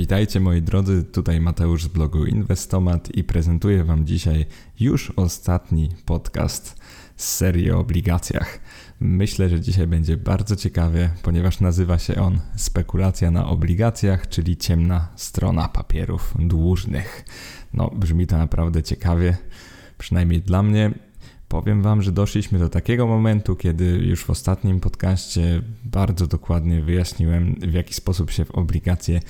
Witajcie moi drodzy, tutaj Mateusz z blogu Inwestomat i prezentuję Wam dzisiaj już ostatni podcast z serii o obligacjach. Myślę, że dzisiaj będzie bardzo ciekawie, ponieważ nazywa się on Spekulacja na obligacjach, czyli ciemna strona papierów dłużnych. No, brzmi to naprawdę ciekawie, przynajmniej dla mnie. Powiem Wam, że doszliśmy do takiego momentu, kiedy już w ostatnim podcaście bardzo dokładnie wyjaśniłem, w jaki sposób się w obligacje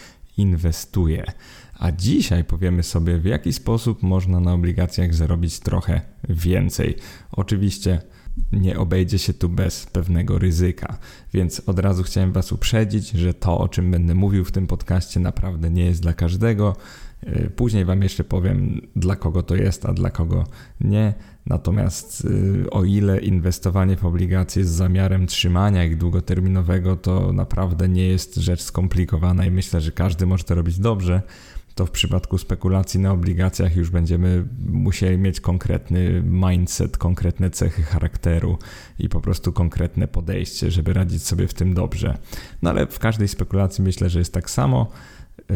inwestuje. A dzisiaj powiemy sobie, w jaki sposób można na obligacjach zarobić trochę więcej. Oczywiście nie obejdzie się tu bez pewnego ryzyka, więc od razu chciałem Was uprzedzić, że to, o czym będę mówił w tym podcaście, naprawdę nie jest dla każdego. Y, później Wam jeszcze powiem, dla kogo to jest, a dla kogo nie. Natomiast y, o ile inwestowanie w obligacje z zamiarem trzymania ich długoterminowego to naprawdę nie jest rzecz skomplikowana i myślę, że każdy może to robić dobrze, to w przypadku spekulacji na obligacjach już będziemy musieli mieć konkretny mindset, konkretne cechy charakteru i po prostu konkretne podejście, żeby radzić sobie w tym dobrze. No ale w każdej spekulacji myślę, że jest tak samo.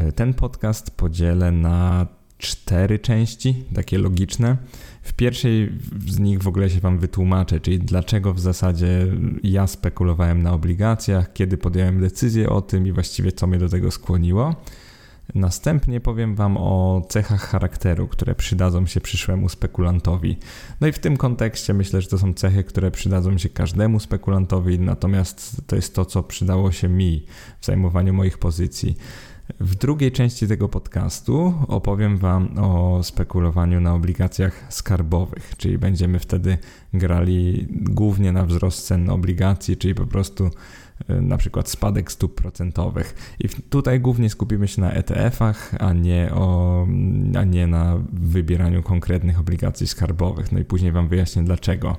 Y, ten podcast podzielę na cztery części, takie logiczne. W pierwszej z nich w ogóle się Wam wytłumaczę, czyli dlaczego w zasadzie ja spekulowałem na obligacjach, kiedy podjąłem decyzję o tym i właściwie co mnie do tego skłoniło. Następnie powiem Wam o cechach charakteru, które przydadzą się przyszłemu spekulantowi. No i w tym kontekście myślę, że to są cechy, które przydadzą się każdemu spekulantowi, natomiast to jest to, co przydało się mi w zajmowaniu moich pozycji. W drugiej części tego podcastu opowiem Wam o spekulowaniu na obligacjach skarbowych, czyli będziemy wtedy grali głównie na wzrost cen obligacji, czyli po prostu e, na przykład spadek stóp procentowych. I tutaj głównie skupimy się na ETF-ach, a nie, o, a nie na wybieraniu konkretnych obligacji skarbowych. No i później Wam wyjaśnię dlaczego.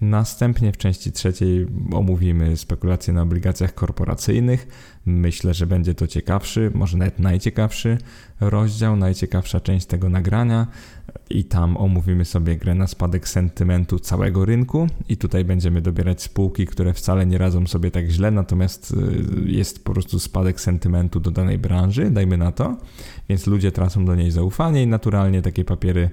Następnie w części trzeciej omówimy spekulacje na obligacjach korporacyjnych. Myślę, że będzie to ciekawszy, może nawet najciekawszy rozdział, najciekawsza część tego nagrania. I tam omówimy sobie grę na spadek sentymentu całego rynku. I tutaj będziemy dobierać spółki, które wcale nie radzą sobie tak źle, natomiast y, jest po prostu spadek sentymentu do danej branży, dajmy na to. Więc ludzie tracą do niej zaufanie i naturalnie takie papiery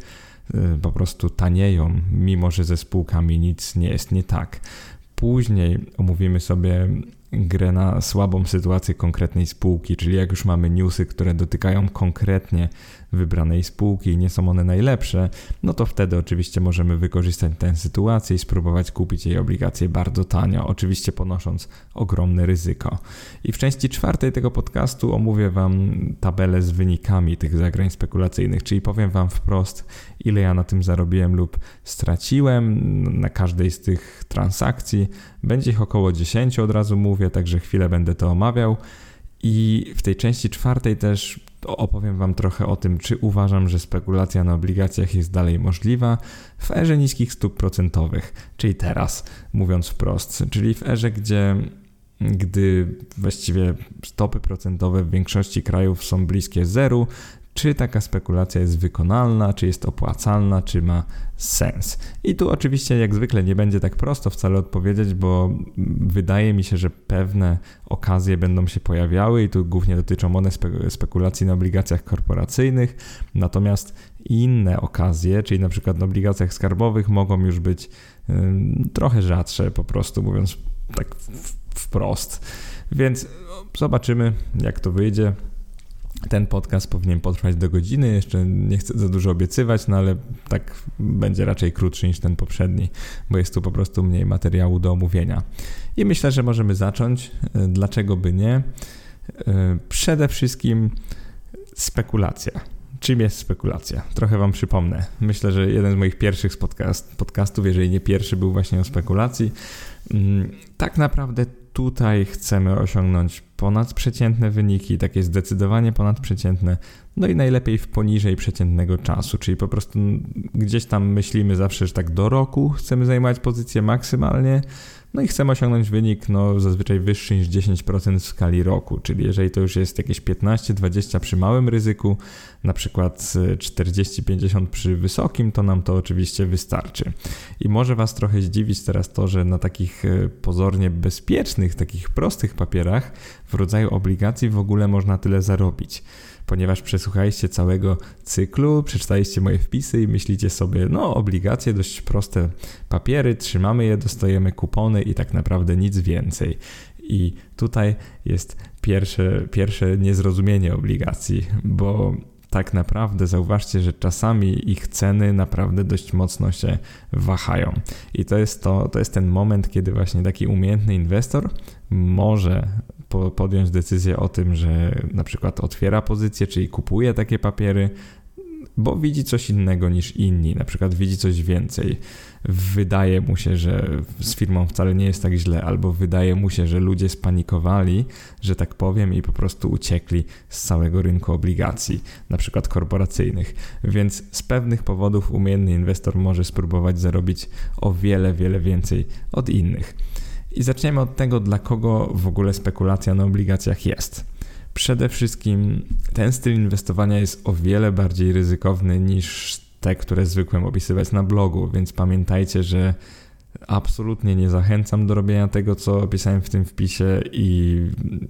po prostu tanieją, mimo że ze spółkami nic nie jest nie tak. Później omówimy sobie grę na słabą sytuację konkretnej spółki, czyli jak już mamy newsy, które dotykają konkretnie wybranej spółki i nie są one najlepsze, no to wtedy oczywiście możemy wykorzystać tę sytuację i spróbować kupić jej obligacje bardzo tanio, oczywiście ponosząc ogromne ryzyko. I w części czwartej tego podcastu omówię Wam tabelę z wynikami tych zagrań spekulacyjnych, czyli powiem Wam wprost, ile ja na tym zarobiłem lub straciłem na każdej z tych transakcji. Będzie ich około 10, od razu mówię, także chwilę będę to omawiał. I w tej części czwartej też opowiem Wam trochę o tym, czy uważam, że spekulacja na obligacjach jest dalej możliwa w erze niskich stóp procentowych, czyli teraz, mówiąc wprost, czyli w erze, gdzie gdy właściwie stopy procentowe w większości krajów są bliskie zeru, czy taka spekulacja jest wykonalna, czy jest opłacalna, czy ma sens. I tu oczywiście jak zwykle nie będzie tak prosto wcale odpowiedzieć, bo wydaje mi się, że pewne okazje będą się pojawiały i tu głównie dotyczą one spekulacji na obligacjach korporacyjnych, natomiast inne okazje, czyli na przykład na obligacjach skarbowych mogą już być trochę rzadsze po prostu mówiąc tak wprost. Więc zobaczymy jak to wyjdzie. Ten podcast powinien potrwać do godziny. Jeszcze nie chcę za dużo obiecywać, no ale tak będzie raczej krótszy niż ten poprzedni, bo jest tu po prostu mniej materiału do omówienia. I myślę, że możemy zacząć. E, dlaczego by nie? E, przede wszystkim spekulacja. Czym jest spekulacja? Trochę Wam przypomnę. Myślę, że jeden z moich pierwszych podcast, podcastów, jeżeli nie pierwszy, był właśnie o spekulacji. Mm, tak naprawdę tutaj chcemy osiągnąć ponadprzeciętne wyniki, takie zdecydowanie ponadprzeciętne, no i najlepiej w poniżej przeciętnego czasu, czyli po prostu gdzieś tam myślimy zawsze, że tak do roku chcemy zajmować pozycję maksymalnie, no i chcemy osiągnąć wynik no, zazwyczaj wyższy niż 10% w skali roku, czyli jeżeli to już jest jakieś 15-20 przy małym ryzyku, na przykład 40-50 przy wysokim, to nam to oczywiście wystarczy. I może Was trochę zdziwić teraz to, że na takich e, pozornie bezpiecznych, takich prostych papierach w rodzaju obligacji w ogóle można tyle zarobić ponieważ przesłuchaliście całego cyklu, przeczytaliście moje wpisy i myślicie sobie, no obligacje, dość proste papiery, trzymamy je, dostajemy kupony i tak naprawdę nic więcej. I tutaj jest pierwsze, pierwsze niezrozumienie obligacji, bo tak naprawdę zauważcie, że czasami ich ceny naprawdę dość mocno się wahają. I to jest, to, to jest ten moment, kiedy właśnie taki umiejętny inwestor może po, podjąć decyzję o tym, że na przykład otwiera pozycję, czyli kupuje takie papiery, bo widzi coś innego niż inni, na przykład widzi coś więcej. Wydaje mu się, że z firmą wcale nie jest tak źle, albo wydaje mu się, że ludzie spanikowali, że tak powiem, i po prostu uciekli z całego rynku obligacji, na przykład korporacyjnych. Więc z pewnych powodów umiejętny inwestor może spróbować zarobić o wiele, wiele więcej od innych. I zaczniemy od tego, dla kogo w ogóle spekulacja na obligacjach jest. Przede wszystkim ten styl inwestowania jest o wiele bardziej ryzykowny niż te, które zwykłem opisywać na blogu, więc pamiętajcie, że absolutnie nie zachęcam do robienia tego, co opisałem w tym wpisie i,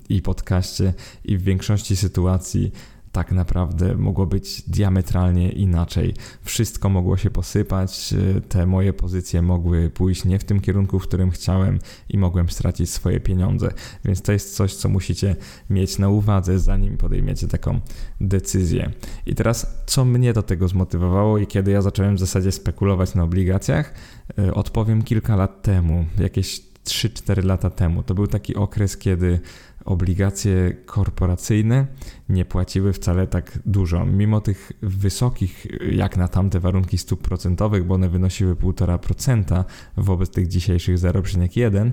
i podcaście, i w większości sytuacji tak naprawdę mogło być diametralnie inaczej. Wszystko mogło się posypać, y, te moje pozycje mogły pójść nie w tym kierunku, w którym chciałem i mogłem stracić swoje pieniądze. Więc to jest coś, co musicie mieć na uwadze, zanim podejmiecie taką decyzję. I teraz, co mnie do tego zmotywowało i kiedy ja zacząłem w zasadzie spekulować na obligacjach, y, odpowiem kilka lat temu, jakieś 3-4 lata temu. To był taki okres, kiedy obligacje korporacyjne nie płaciły wcale tak dużo. Mimo tych wysokich, jak na tamte warunki stóp procentowych, bo one wynosiły 1,5% wobec tych dzisiejszych 0,1%,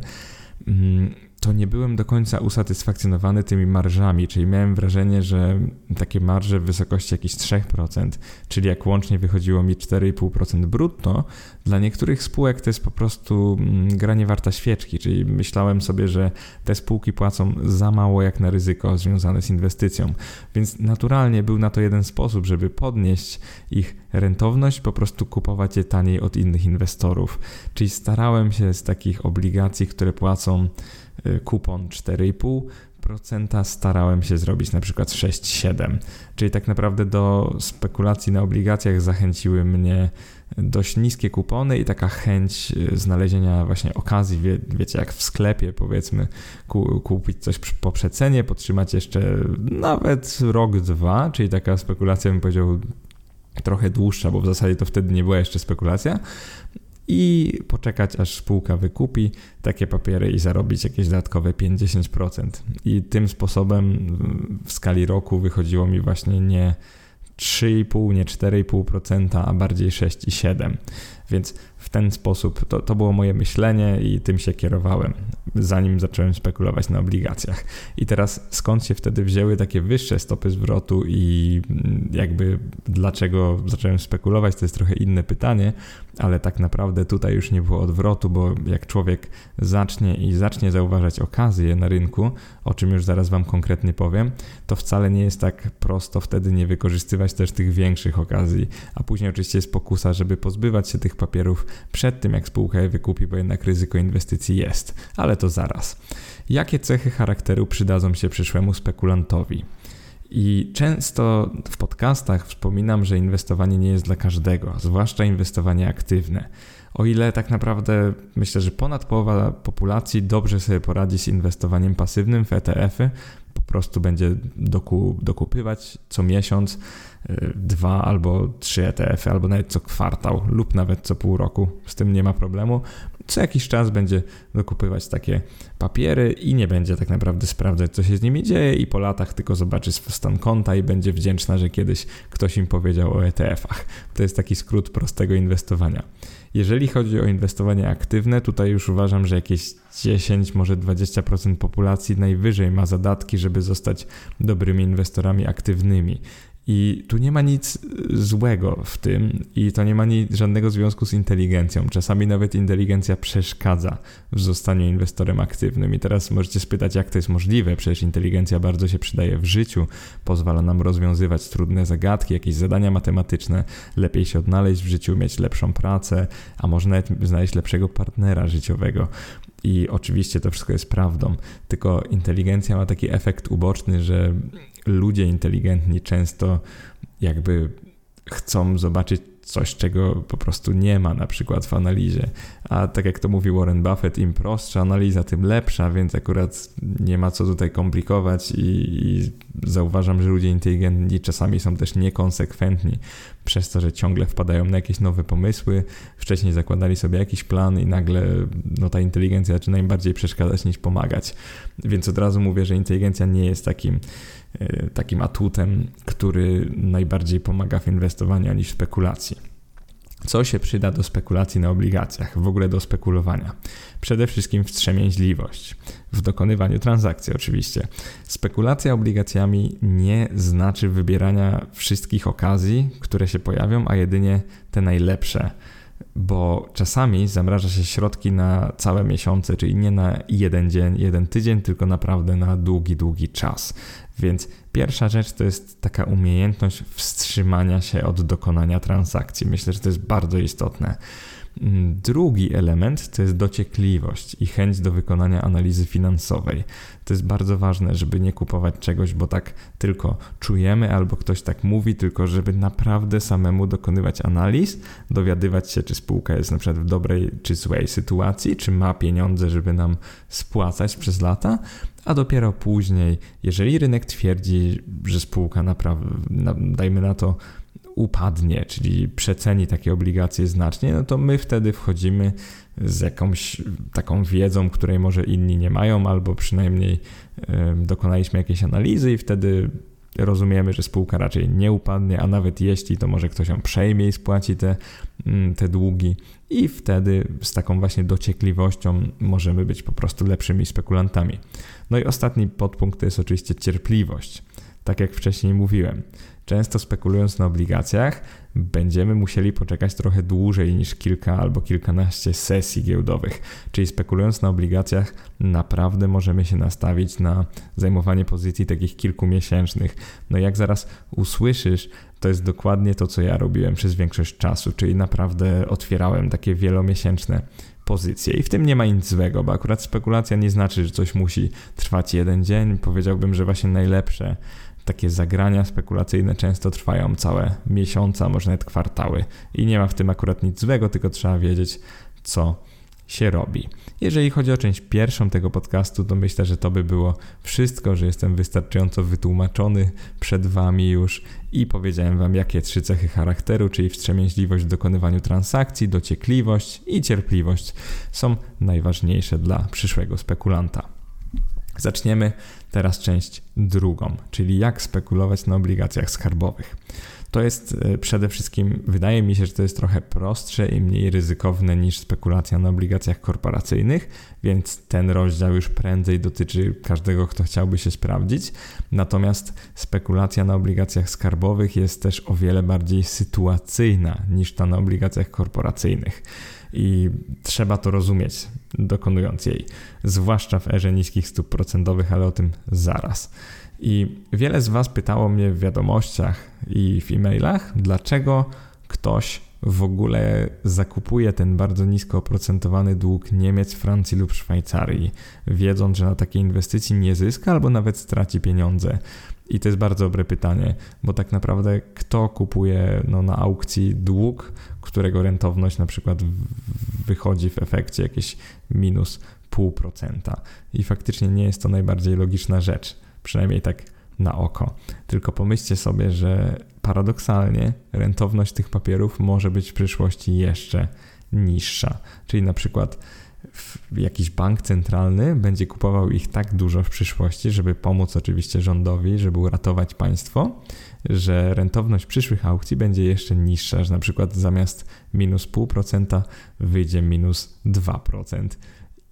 to nie byłem do końca usatysfakcjonowany tymi marżami, czyli miałem wrażenie, że takie marże w wysokości jakichś 3%, czyli jak łącznie wychodziło mi 4,5% brutto, dla niektórych spółek to jest po prostu mm, granie warta świeczki, czyli myślałem sobie, że te spółki płacą za mało jak na ryzyko związane z inwestycją, więc naturalnie był na to jeden sposób, żeby podnieść ich rentowność, po prostu kupować je taniej od innych inwestorów, czyli starałem się z takich obligacji, które płacą kupon 4,5%, starałem się zrobić na przykład 6,7%. Czyli tak naprawdę do spekulacji na obligacjach zachęciły mnie dość niskie kupony i taka chęć y, znalezienia właśnie okazji, wie, wiecie, jak w sklepie powiedzmy, kupić coś po przecenie, podtrzymać jeszcze nawet rok, dwa, czyli taka spekulacja bym powiedział trochę dłuższa, bo w zasadzie to wtedy nie była jeszcze spekulacja, i poczekać, aż spółka wykupi takie papiery i zarobić jakieś dodatkowe 50%. I tym sposobem w skali roku wychodziło mi właśnie nie 3,5, nie 4,5%, a bardziej 6,7%. Więc w ten sposób to, to było moje myślenie i tym się kierowałem, zanim zacząłem spekulować na obligacjach. I teraz skąd się wtedy wzięły takie wyższe stopy zwrotu i mm, jakby dlaczego zacząłem spekulować, to jest trochę inne pytanie, ale tak naprawdę tutaj już nie było odwrotu, bo jak człowiek zacznie i zacznie zauważać okazje na rynku, o czym już zaraz Wam konkretnie powiem, to wcale nie jest tak prosto wtedy nie wykorzystywać też tych większych okazji, a później oczywiście jest pokusa, żeby pozbywać się tych papierów przed tym, jak spółka je wykupi, bo jednak ryzyko inwestycji jest, ale to zaraz. Jakie cechy charakteru przydadzą się przyszłemu spekulantowi? I często w podcastach wspominam, że inwestowanie nie jest dla każdego, zwłaszcza inwestowanie aktywne. O ile tak naprawdę myślę, że ponad połowa populacji dobrze sobie poradzi z inwestowaniem pasywnym w ETF-y, po prostu będzie doku, dokupywać co miesiąc dwa albo trzy ETF-y, albo nawet co kwartał, lub nawet co pół roku. Z tym nie ma problemu. Co jakiś czas będzie dokupywać takie papiery i nie będzie tak naprawdę sprawdzać, co się z nimi dzieje, i po latach tylko zobaczy stan konta i będzie wdzięczna, że kiedyś ktoś im powiedział o ETF-ach. To jest taki skrót prostego inwestowania. Jeżeli chodzi o inwestowanie aktywne, tutaj już uważam, że jakieś 10, może 20% populacji najwyżej ma zadatki, żeby zostać dobrymi inwestorami aktywnymi. I tu nie ma nic złego w tym i to nie ma nic, żadnego związku z inteligencją. Czasami nawet inteligencja przeszkadza w zostaniu inwestorem aktywnym. I teraz możecie spytać, jak to jest możliwe? Przecież inteligencja bardzo się przydaje w życiu, pozwala nam rozwiązywać trudne zagadki, jakieś zadania matematyczne, lepiej się odnaleźć w życiu, mieć lepszą pracę, a może nawet znaleźć lepszego partnera życiowego. I oczywiście to wszystko jest prawdą, tylko inteligencja ma taki efekt uboczny, że ludzie inteligentni często jakby chcą zobaczyć coś, czego po prostu nie ma na przykład w analizie. A tak jak to mówi Warren Buffett, im prostsza analiza, tym lepsza, więc akurat nie ma co tutaj komplikować i, i zauważam, że ludzie inteligentni czasami są też niekonsekwentni przez to, że ciągle wpadają na jakieś nowe pomysły, wcześniej zakładali sobie jakiś plan i nagle no, ta inteligencja zaczyna im bardziej przeszkadzać niż pomagać. Więc od razu mówię, że inteligencja nie jest takim takim atutem, który najbardziej pomaga w inwestowaniu niż w spekulacji. Co się przyda do spekulacji na obligacjach, w ogóle do spekulowania? Przede wszystkim wstrzemięźliwość w dokonywaniu transakcji, oczywiście. Spekulacja obligacjami nie znaczy wybierania wszystkich okazji, które się pojawią, a jedynie te najlepsze bo czasami zamraża się środki na całe miesiące, czyli nie na jeden dzień, jeden tydzień, tylko naprawdę na długi, długi czas. Więc pierwsza rzecz to jest taka umiejętność wstrzymania się od dokonania transakcji. Myślę, że to jest bardzo istotne. Drugi element to jest dociekliwość i chęć do wykonania analizy finansowej. To jest bardzo ważne, żeby nie kupować czegoś, bo tak tylko czujemy albo ktoś tak mówi, tylko żeby naprawdę samemu dokonywać analiz, dowiadywać się, czy spółka jest na przykład w dobrej czy złej sytuacji, czy ma pieniądze, żeby nam spłacać przez lata, a dopiero później, jeżeli rynek twierdzi, że spółka naprawdę, dajmy na to, upadnie, czyli przeceni takie obligacje znacznie, no to my wtedy wchodzimy z jakąś taką wiedzą, której może inni nie mają, albo przynajmniej dokonaliśmy jakiejś analizy i wtedy rozumiemy, że spółka raczej nie upadnie, a nawet jeśli, to może ktoś ją przejmie i spłaci te, mm, te długi i wtedy z taką właśnie dociekliwością możemy być po prostu lepszymi spekulantami. No i ostatni podpunkt to jest oczywiście cierpliwość. Tak jak wcześniej mówiłem, często spekulując na obligacjach, będziemy musieli poczekać trochę dłużej niż kilka albo kilkanaście sesji giełdowych. Czyli spekulując na obligacjach, naprawdę możemy się nastawić na zajmowanie pozycji takich kilkumiesięcznych. No jak zaraz usłyszysz, to jest dokładnie to, co ja robiłem przez większość czasu, czyli naprawdę otwierałem takie wielomiesięczne pozycje. I w tym nie ma nic złego, bo akurat spekulacja nie znaczy, że coś musi trwać jeden dzień. Powiedziałbym, że właśnie najlepsze takie zagrania spekulacyjne często trwają całe miesiące, a może nawet kwartały. I nie ma w tym akurat nic złego, tylko trzeba wiedzieć, co się robi. Jeżeli chodzi o część pierwszą tego podcastu, to myślę, że to by było wszystko, że jestem wystarczająco wytłumaczony przed Wami już i powiedziałem Wam, jakie trzy cechy charakteru, czyli wstrzemięźliwość w dokonywaniu transakcji, dociekliwość i cierpliwość są najważniejsze dla przyszłego spekulanta. Zaczniemy teraz część drugą, czyli jak spekulować na obligacjach skarbowych. To jest e, przede wszystkim, wydaje mi się, że to jest trochę prostsze i mniej ryzykowne niż spekulacja na obligacjach korporacyjnych, więc ten rozdział już prędzej dotyczy każdego, kto chciałby się sprawdzić. Natomiast spekulacja na obligacjach skarbowych jest też o wiele bardziej sytuacyjna niż ta na obligacjach korporacyjnych i trzeba to rozumieć, dokonując jej, zwłaszcza w erze niskich stóp procentowych, ale o tym zaraz. I wiele z Was pytało mnie w wiadomościach i w e-mailach, dlaczego ktoś w ogóle zakupuje ten bardzo nisko oprocentowany dług Niemiec, Francji lub Szwajcarii, wiedząc, że na takiej inwestycji nie zyska albo nawet straci pieniądze. I to jest bardzo dobre pytanie, bo tak naprawdę kto kupuje no, na aukcji dług, którego rentowność na przykład wychodzi w efekcie jakieś minus 0,5%. I faktycznie nie jest to najbardziej logiczna rzecz, przynajmniej tak na oko. Tylko pomyślcie sobie, że paradoksalnie rentowność tych papierów może być w przyszłości jeszcze niższa. Czyli na przykład jakiś bank centralny będzie kupował ich tak dużo w przyszłości, żeby pomóc oczywiście rządowi, żeby uratować państwo, że rentowność przyszłych aukcji będzie jeszcze niższa, że na przykład zamiast minus 0,5% wyjdzie minus 2%.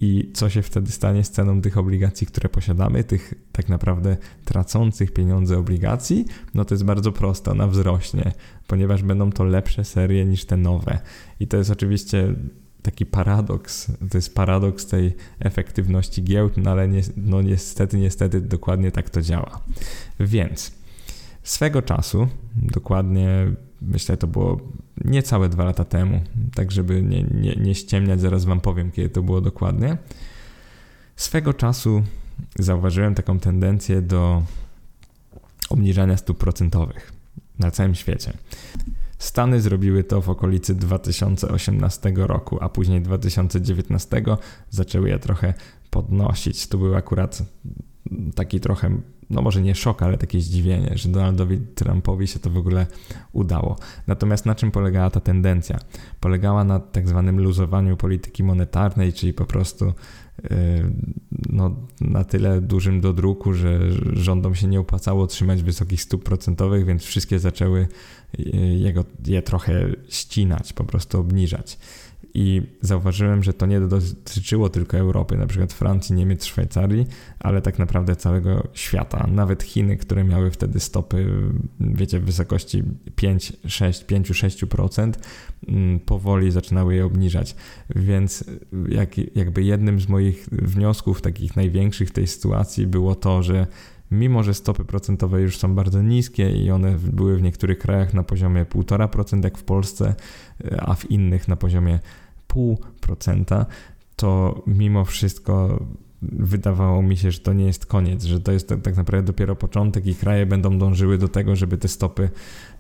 I co się wtedy stanie z ceną tych obligacji, które posiadamy, tych tak naprawdę tracących pieniądze obligacji? No to jest bardzo proste, ona wzrośnie, ponieważ będą to lepsze serie niż te nowe. I to jest oczywiście taki paradoks, to jest paradoks tej efektywności giełd, no ale nie, no niestety, niestety dokładnie tak to działa. Więc swego czasu, dokładnie myślę to było niecałe dwa lata temu, tak żeby nie, nie, nie ściemniać, zaraz wam powiem kiedy to było dokładnie. Swego czasu zauważyłem taką tendencję do obniżania stóp procentowych na całym świecie. Stany zrobiły to w okolicy 2018 roku, a później 2019 zaczęły je trochę podnosić. To był akurat taki trochę, no może nie szok, ale takie zdziwienie, że Donaldowi Trumpowi się to w ogóle udało. Natomiast na czym polegała ta tendencja? Polegała na tak zwanym luzowaniu polityki monetarnej, czyli po prostu no, na tyle dużym dodruku, że rządom się nie opłacało trzymać wysokich stóp procentowych, więc wszystkie zaczęły jego, je trochę ścinać, po prostu obniżać. I zauważyłem, że to nie dotyczyło tylko Europy, na przykład Francji, Niemiec, Szwajcarii, ale tak naprawdę całego świata. Nawet Chiny, które miały wtedy stopy, wiecie, w wysokości 5, 6, 5-6%, powoli zaczynały je obniżać. Więc jak, jakby jednym z moich wniosków, takich największych w tej sytuacji, było to, że mimo że stopy procentowe już są bardzo niskie i one były w niektórych krajach na poziomie 1,5%, jak w Polsce, a w innych na poziomie 0,5%, to mimo wszystko wydawało mi się, że to nie jest koniec, że to jest tak naprawdę dopiero początek i kraje będą dążyły do tego, żeby te stopy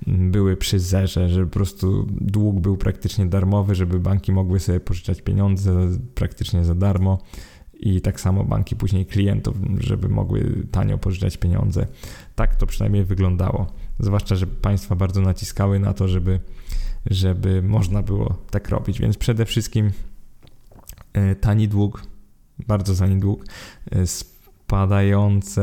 mm, były przy zerze, żeby po prostu dług był praktycznie darmowy, żeby banki mogły sobie pożyczać pieniądze praktycznie za darmo i tak samo banki później klientów, żeby mogły tanio pożyczać pieniądze. Tak to przynajmniej wyglądało. Zwłaszcza, że państwa bardzo naciskały na to, żeby, żeby można było tak robić. Więc przede wszystkim e, tani dług, bardzo tani dług, e, spadające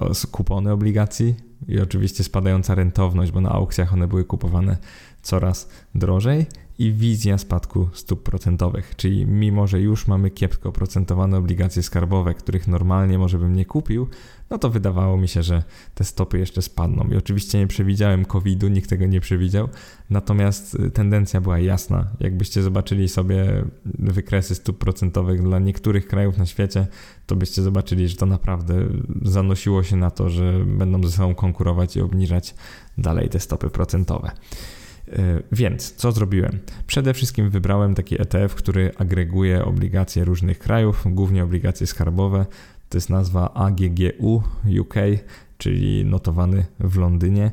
e, kupony obligacji i oczywiście spadająca rentowność, bo na aukcjach one były kupowane coraz drożej i wizja spadku stóp procentowych, czyli mimo, że już mamy kiepsko oprocentowane obligacje skarbowe, których normalnie może bym nie kupił, no to wydawało mi się, że te stopy jeszcze spadną. I oczywiście nie przewidziałem COVID-u, nikt tego nie przewidział, natomiast y, tendencja była jasna. Jakbyście zobaczyli sobie wykresy stóp procentowych dla niektórych krajów na świecie, to byście zobaczyli, że to naprawdę zanosiło się na to, że będą ze sobą konkurować i obniżać dalej te stopy procentowe. E, więc co zrobiłem? Przede wszystkim wybrałem taki ETF, który agreguje obligacje różnych krajów, głównie obligacje skarbowe. To jest nazwa AGGU UK, czyli notowany w Londynie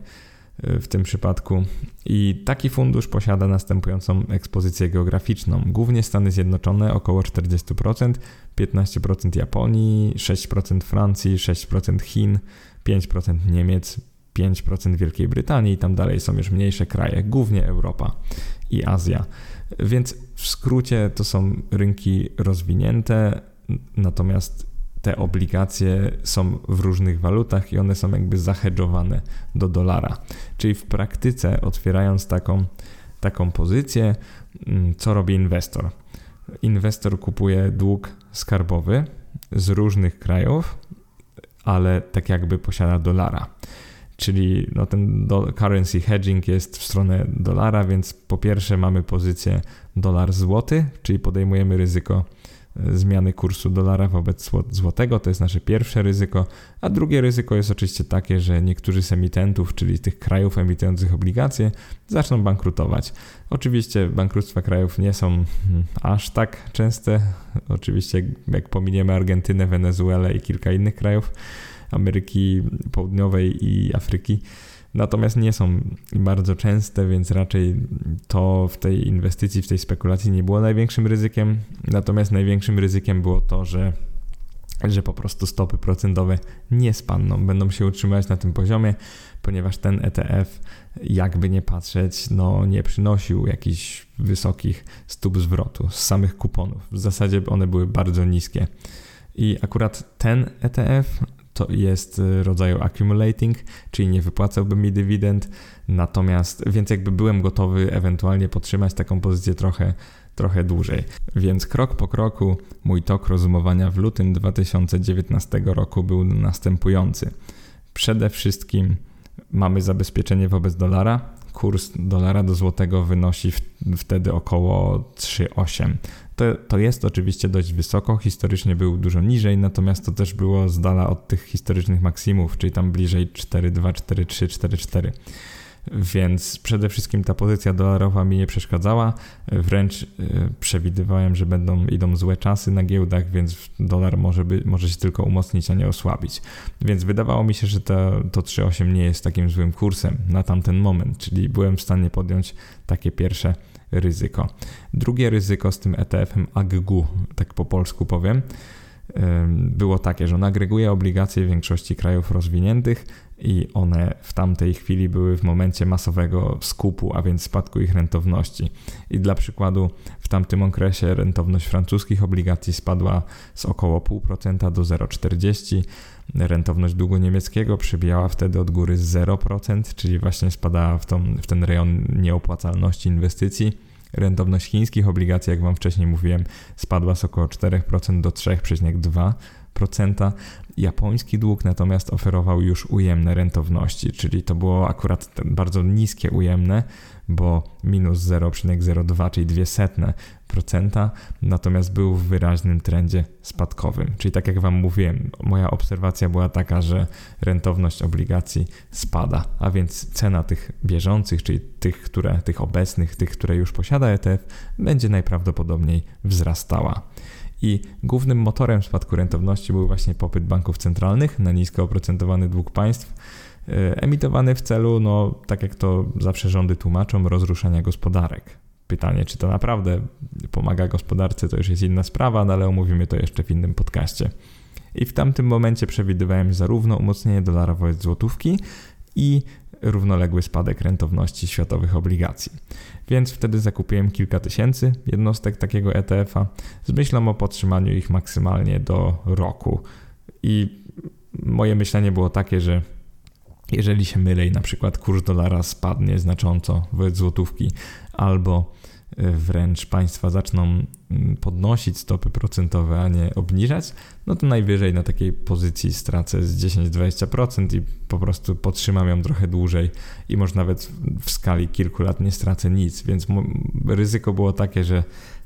e, w tym przypadku. I taki fundusz posiada następującą ekspozycję geograficzną. Głównie Stany Zjednoczone około 40%, 15% Japonii, 6% Francji, 6% Chin, 5% Niemiec, 5% Wielkiej Brytanii i tam dalej są już mniejsze kraje, głównie Europa i Azja. Więc w skrócie to są rynki rozwinięte, natomiast te obligacje są w różnych walutach i one są jakby zahedżowane do dolara. Czyli w praktyce, otwierając taką, taką pozycję, mm, co robi inwestor? Inwestor kupuje dług skarbowy z różnych krajów, ale tak jakby posiada dolara czyli no ten currency hedging jest w stronę dolara, więc po pierwsze mamy pozycję dolar złoty, czyli podejmujemy ryzyko e, zmiany kursu dolara wobec złotego, to jest nasze pierwsze ryzyko, a drugie ryzyko jest oczywiście takie, że niektórzy z emitentów, czyli tych krajów emitujących obligacje, zaczną bankrutować. Oczywiście bankructwa krajów nie są hmm, aż tak częste, oczywiście jak pominiemy Argentynę, Wenezuelę i kilka innych krajów, Ameryki Południowej i Afryki. Natomiast nie są bardzo częste, więc raczej to w tej inwestycji, w tej spekulacji nie było największym ryzykiem. Natomiast największym ryzykiem było to, że że po prostu stopy procentowe nie spadną, będą się utrzymywać na tym poziomie, ponieważ ten ETF, jakby nie patrzeć, no nie przynosił jakichś wysokich stóp zwrotu z samych kuponów. W zasadzie one były bardzo niskie. I akurat ten ETF to jest y, rodzaju accumulating, czyli nie wypłacałby mi dywidend, natomiast więc jakby byłem gotowy ewentualnie podtrzymać taką pozycję trochę trochę dłużej. Więc krok po kroku mój tok rozumowania w lutym 2019 roku był następujący. Przede wszystkim mamy zabezpieczenie wobec dolara. Kurs dolara do złotego wynosi wtedy około 3,8. To, to jest oczywiście dość wysoko, historycznie był dużo niżej, natomiast to też było z dala od tych historycznych maksimów, czyli tam bliżej 4,2, 4,3, 4,4 więc przede wszystkim ta pozycja dolarowa mi nie przeszkadzała, wręcz e, przewidywałem, że będą idą złe czasy na giełdach, więc dolar może, by, może się tylko umocnić, a nie osłabić. Więc wydawało mi się, że to, to 3,8 nie jest takim złym kursem na tamten moment, czyli byłem w stanie podjąć takie pierwsze ryzyko. Drugie ryzyko z tym ETF-em AGGU, tak po polsku powiem, było takie, że on agreguje obligacje większości krajów rozwiniętych i one w tamtej chwili były w momencie masowego skupu, a więc spadku ich rentowności. I dla przykładu w tamtym okresie rentowność francuskich obligacji spadła z około 0,5% do 0,40%. Rentowność długu niemieckiego przebijała wtedy od góry 0%, czyli właśnie spadała w, tą, w ten rejon nieopłacalności inwestycji. Rentowność chińskich obligacji, jak Wam wcześniej mówiłem, spadła z około 4% do 3,2%. Japoński dług natomiast oferował już ujemne rentowności, czyli to było akurat bardzo niskie ujemne, bo minus 0,02, czyli 0,02%, natomiast był w wyraźnym trendzie spadkowym. Czyli tak jak Wam mówiłem, moja obserwacja była taka, że rentowność obligacji spada, a więc cena tych bieżących, czyli tych, które, tych obecnych, tych, które już posiada ETF, będzie najprawdopodobniej wzrastała. I głównym motorem spadku rentowności był właśnie popyt banków centralnych na nisko oprocentowany dług państw, e, emitowany w celu, no tak jak to zawsze rządy tłumaczą, rozruszania gospodarek. Pytanie, czy to naprawdę pomaga gospodarce, to już jest inna sprawa, no ale omówimy to jeszcze w innym podcaście. I w tamtym momencie przewidywałem zarówno umocnienie dolara wobec złotówki i równoległy spadek rentowności światowych obligacji. Więc wtedy zakupiłem kilka tysięcy jednostek takiego ETF-a z myślą o podtrzymaniu ich maksymalnie do roku. I moje myślenie było takie, że jeżeli się mylę i na przykład kurs dolara spadnie znacząco wobec złotówki albo wręcz państwa zaczną mm, podnosić stopy procentowe, a nie obniżać, no to najwyżej na takiej pozycji stracę z 10-20% i po prostu potrzymam ją trochę dłużej i może nawet w skali kilku lat nie stracę nic, więc ryzyko było takie, że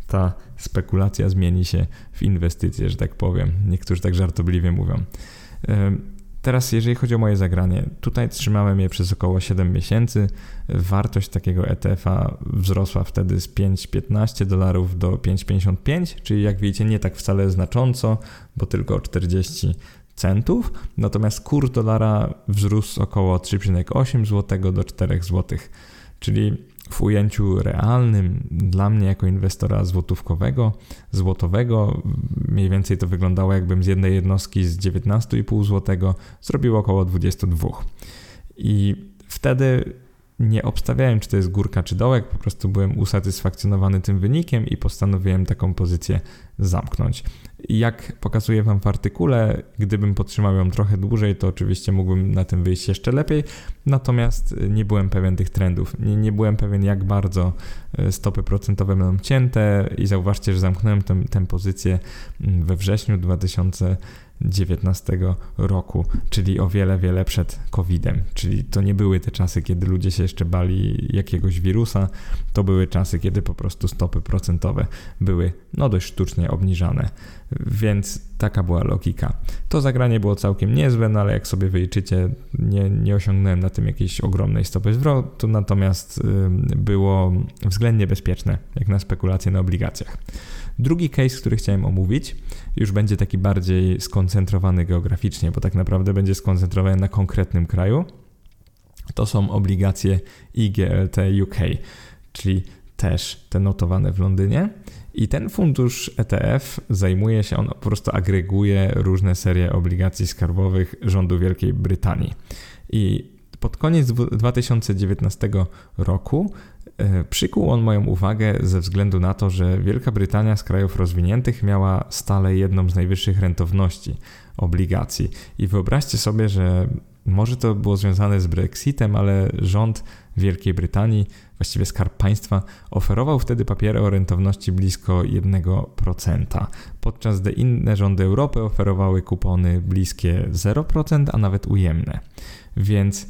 ta spekulacja zmieni się w inwestycje, że tak powiem. Niektórzy tak żartobliwie mówią. Teraz, jeżeli chodzi o moje zagranie, tutaj trzymałem je przez około 7 miesięcy. Wartość takiego ETF-a wzrosła wtedy z 5,15 dolarów do 5,55, czyli jak widzicie, nie tak wcale znacząco, bo tylko 40 centów. Natomiast kurs dolara wzrósł około 3,8 zł do 4 zł, czyli w ujęciu realnym dla mnie jako inwestora złotówkowego, złotowego, mniej więcej to wyglądało jakbym z jednej jednostki z 19,5 zł zrobił około 22. I wtedy nie obstawiałem, czy to jest górka, czy dołek, po prostu byłem usatysfakcjonowany tym wynikiem i postanowiłem taką pozycję zamknąć. Jak pokazuję Wam w artykule, gdybym podtrzymał ją trochę dłużej, to oczywiście mógłbym na tym wyjść jeszcze lepiej, natomiast nie byłem pewien tych trendów. Nie, nie byłem pewien, jak bardzo e, stopy procentowe będą cięte i zauważcie, że zamknąłem tę pozycję mm, we wrześniu 2000 2019 roku, czyli o wiele, wiele przed COVID-em. Czyli to nie były te czasy, kiedy ludzie się jeszcze bali jakiegoś wirusa, to były czasy, kiedy po prostu stopy procentowe były no dość sztucznie obniżane. Więc taka była logika. To zagranie było całkiem niezłe, no ale jak sobie wyliczycie, nie, nie osiągnąłem na tym jakiejś ogromnej stopy zwrotu, natomiast było względnie bezpieczne, jak na spekulacje na obligacjach. Drugi case, który chciałem omówić, już będzie taki bardziej skoncentrowany geograficznie, bo tak naprawdę będzie skoncentrowany na konkretnym kraju. To są obligacje IGLT UK, czyli też te notowane w Londynie. I ten fundusz ETF zajmuje się, on po prostu agreguje różne serie obligacji skarbowych rządu Wielkiej Brytanii. I pod koniec 2019 roku E, przykuł on moją uwagę ze względu na to, że Wielka Brytania z krajów rozwiniętych miała stale jedną z najwyższych rentowności obligacji. I wyobraźcie sobie, że może to było związane z Brexitem, ale rząd Wielkiej Brytanii, właściwie skarb państwa, oferował wtedy papiery o rentowności blisko 1%, podczas gdy inne rządy Europy oferowały kupony bliskie 0%, a nawet ujemne. Więc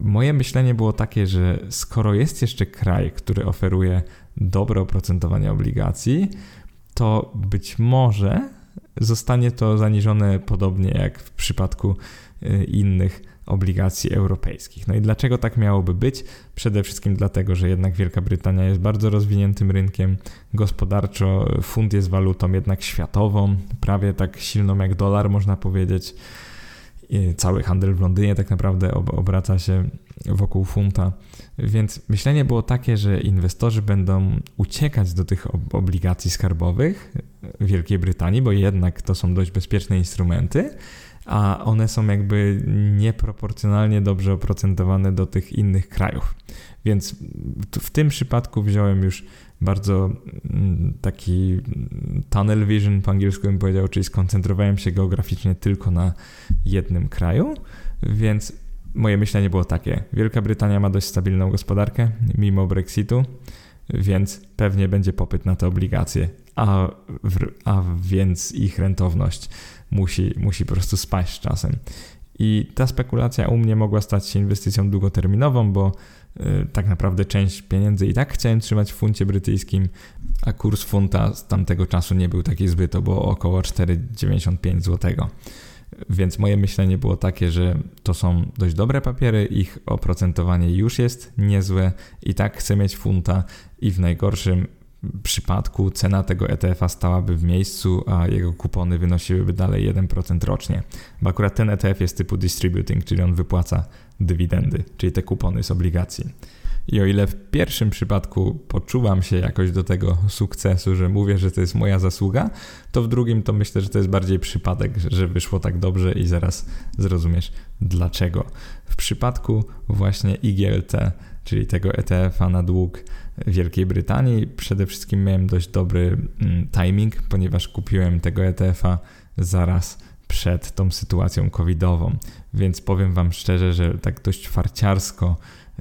moje myślenie było takie, że skoro jest jeszcze kraj, który oferuje dobre oprocentowanie obligacji, to być może zostanie to zaniżone podobnie jak w przypadku y, innych obligacji europejskich. No i dlaczego tak miałoby być? Przede wszystkim dlatego, że jednak Wielka Brytania jest bardzo rozwiniętym rynkiem gospodarczo, funt jest walutą jednak światową, prawie tak silną jak dolar można powiedzieć. Cały handel w Londynie tak naprawdę obraca się wokół funta. Więc myślenie było takie, że inwestorzy będą uciekać do tych obligacji skarbowych Wielkiej Brytanii, bo jednak to są dość bezpieczne instrumenty, a one są jakby nieproporcjonalnie dobrze oprocentowane do tych innych krajów. Więc w tym przypadku wziąłem już bardzo mm, taki tunnel vision po angielsku bym powiedział, czyli skoncentrowałem się geograficznie tylko na jednym kraju, więc moje myślenie było takie: Wielka Brytania ma dość stabilną gospodarkę mimo Brexitu, więc pewnie będzie popyt na te obligacje, a, w, a więc ich rentowność musi, musi po prostu spaść z czasem. I ta spekulacja u mnie mogła stać się inwestycją długoterminową, bo y, tak naprawdę część pieniędzy i tak chciałem trzymać w funcie brytyjskim, a kurs funta z tamtego czasu nie był taki zbyt, było około 4,95 zł. Więc moje myślenie było takie, że to są dość dobre papiery, ich oprocentowanie już jest niezłe i tak chcę mieć funta i w najgorszym przypadku cena tego ETF-a stałaby w miejscu, a jego kupony wynosiłyby dalej 1% rocznie. Bo akurat ten ETF jest typu distributing, czyli on wypłaca dywidendy, czyli te kupony z obligacji. I o ile w pierwszym przypadku poczuwam się jakoś do tego sukcesu, że mówię, że to jest moja zasługa, to w drugim to myślę, że to jest bardziej przypadek, że wyszło tak dobrze i zaraz zrozumiesz dlaczego. W przypadku właśnie IGLT, czyli tego ETF-a na dług Wielkiej Brytanii, przede wszystkim miałem dość dobry mm, timing, ponieważ kupiłem tego ETF-a zaraz przed tą sytuacją covidową, więc powiem Wam szczerze, że tak dość farciarsko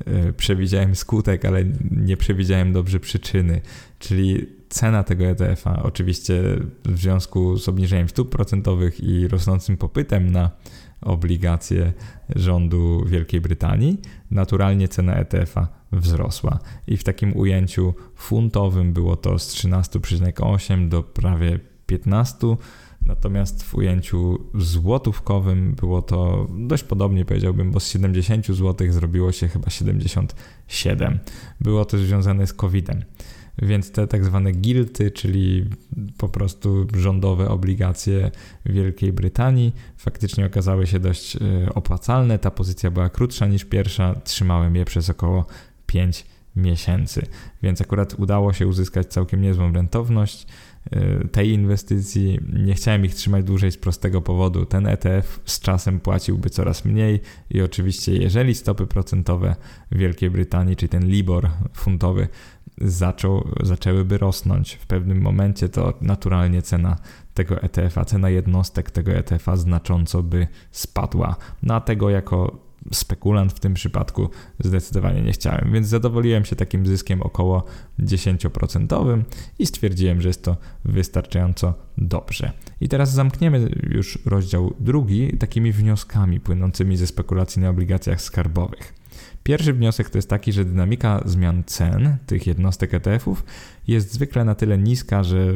E, przewidziałem skutek, ale nie przewidziałem dobrze przyczyny, czyli cena tego ETF-a, oczywiście w związku z obniżeniem stóp procentowych i rosnącym popytem na obligacje rządu Wielkiej Brytanii, naturalnie cena ETF-a wzrosła. I w takim ujęciu funtowym było to z 13,8 do prawie 15 Natomiast w ujęciu złotówkowym było to dość podobnie, powiedziałbym, bo z 70 zł zrobiło się chyba 77. Było to związane z COVID-em. Więc te tak zwane gilty, czyli po prostu rządowe obligacje Wielkiej Brytanii, faktycznie okazały się dość e, opłacalne. Ta pozycja była krótsza niż pierwsza. Trzymałem je przez około 5 miesięcy, więc akurat udało się uzyskać całkiem niezłą rentowność. Y, tej inwestycji. Nie chciałem ich trzymać dłużej z prostego powodu. Ten ETF z czasem płaciłby coraz mniej i oczywiście jeżeli stopy procentowe w Wielkiej Brytanii, czy ten LIBOR funtowy zaczął, zaczęłyby rosnąć w pewnym momencie, to naturalnie cena tego ETF-a, cena jednostek tego ETF-a znacząco by spadła. Na no tego jako spekulant w tym przypadku zdecydowanie nie chciałem, więc zadowoliłem się takim zyskiem około 10% i stwierdziłem, że jest to wystarczająco dobrze. I teraz zamkniemy już rozdział drugi takimi wnioskami płynącymi ze spekulacji na obligacjach skarbowych. Pierwszy wniosek to jest taki, że dynamika zmian cen tych jednostek ETF-ów jest zwykle na tyle niska, że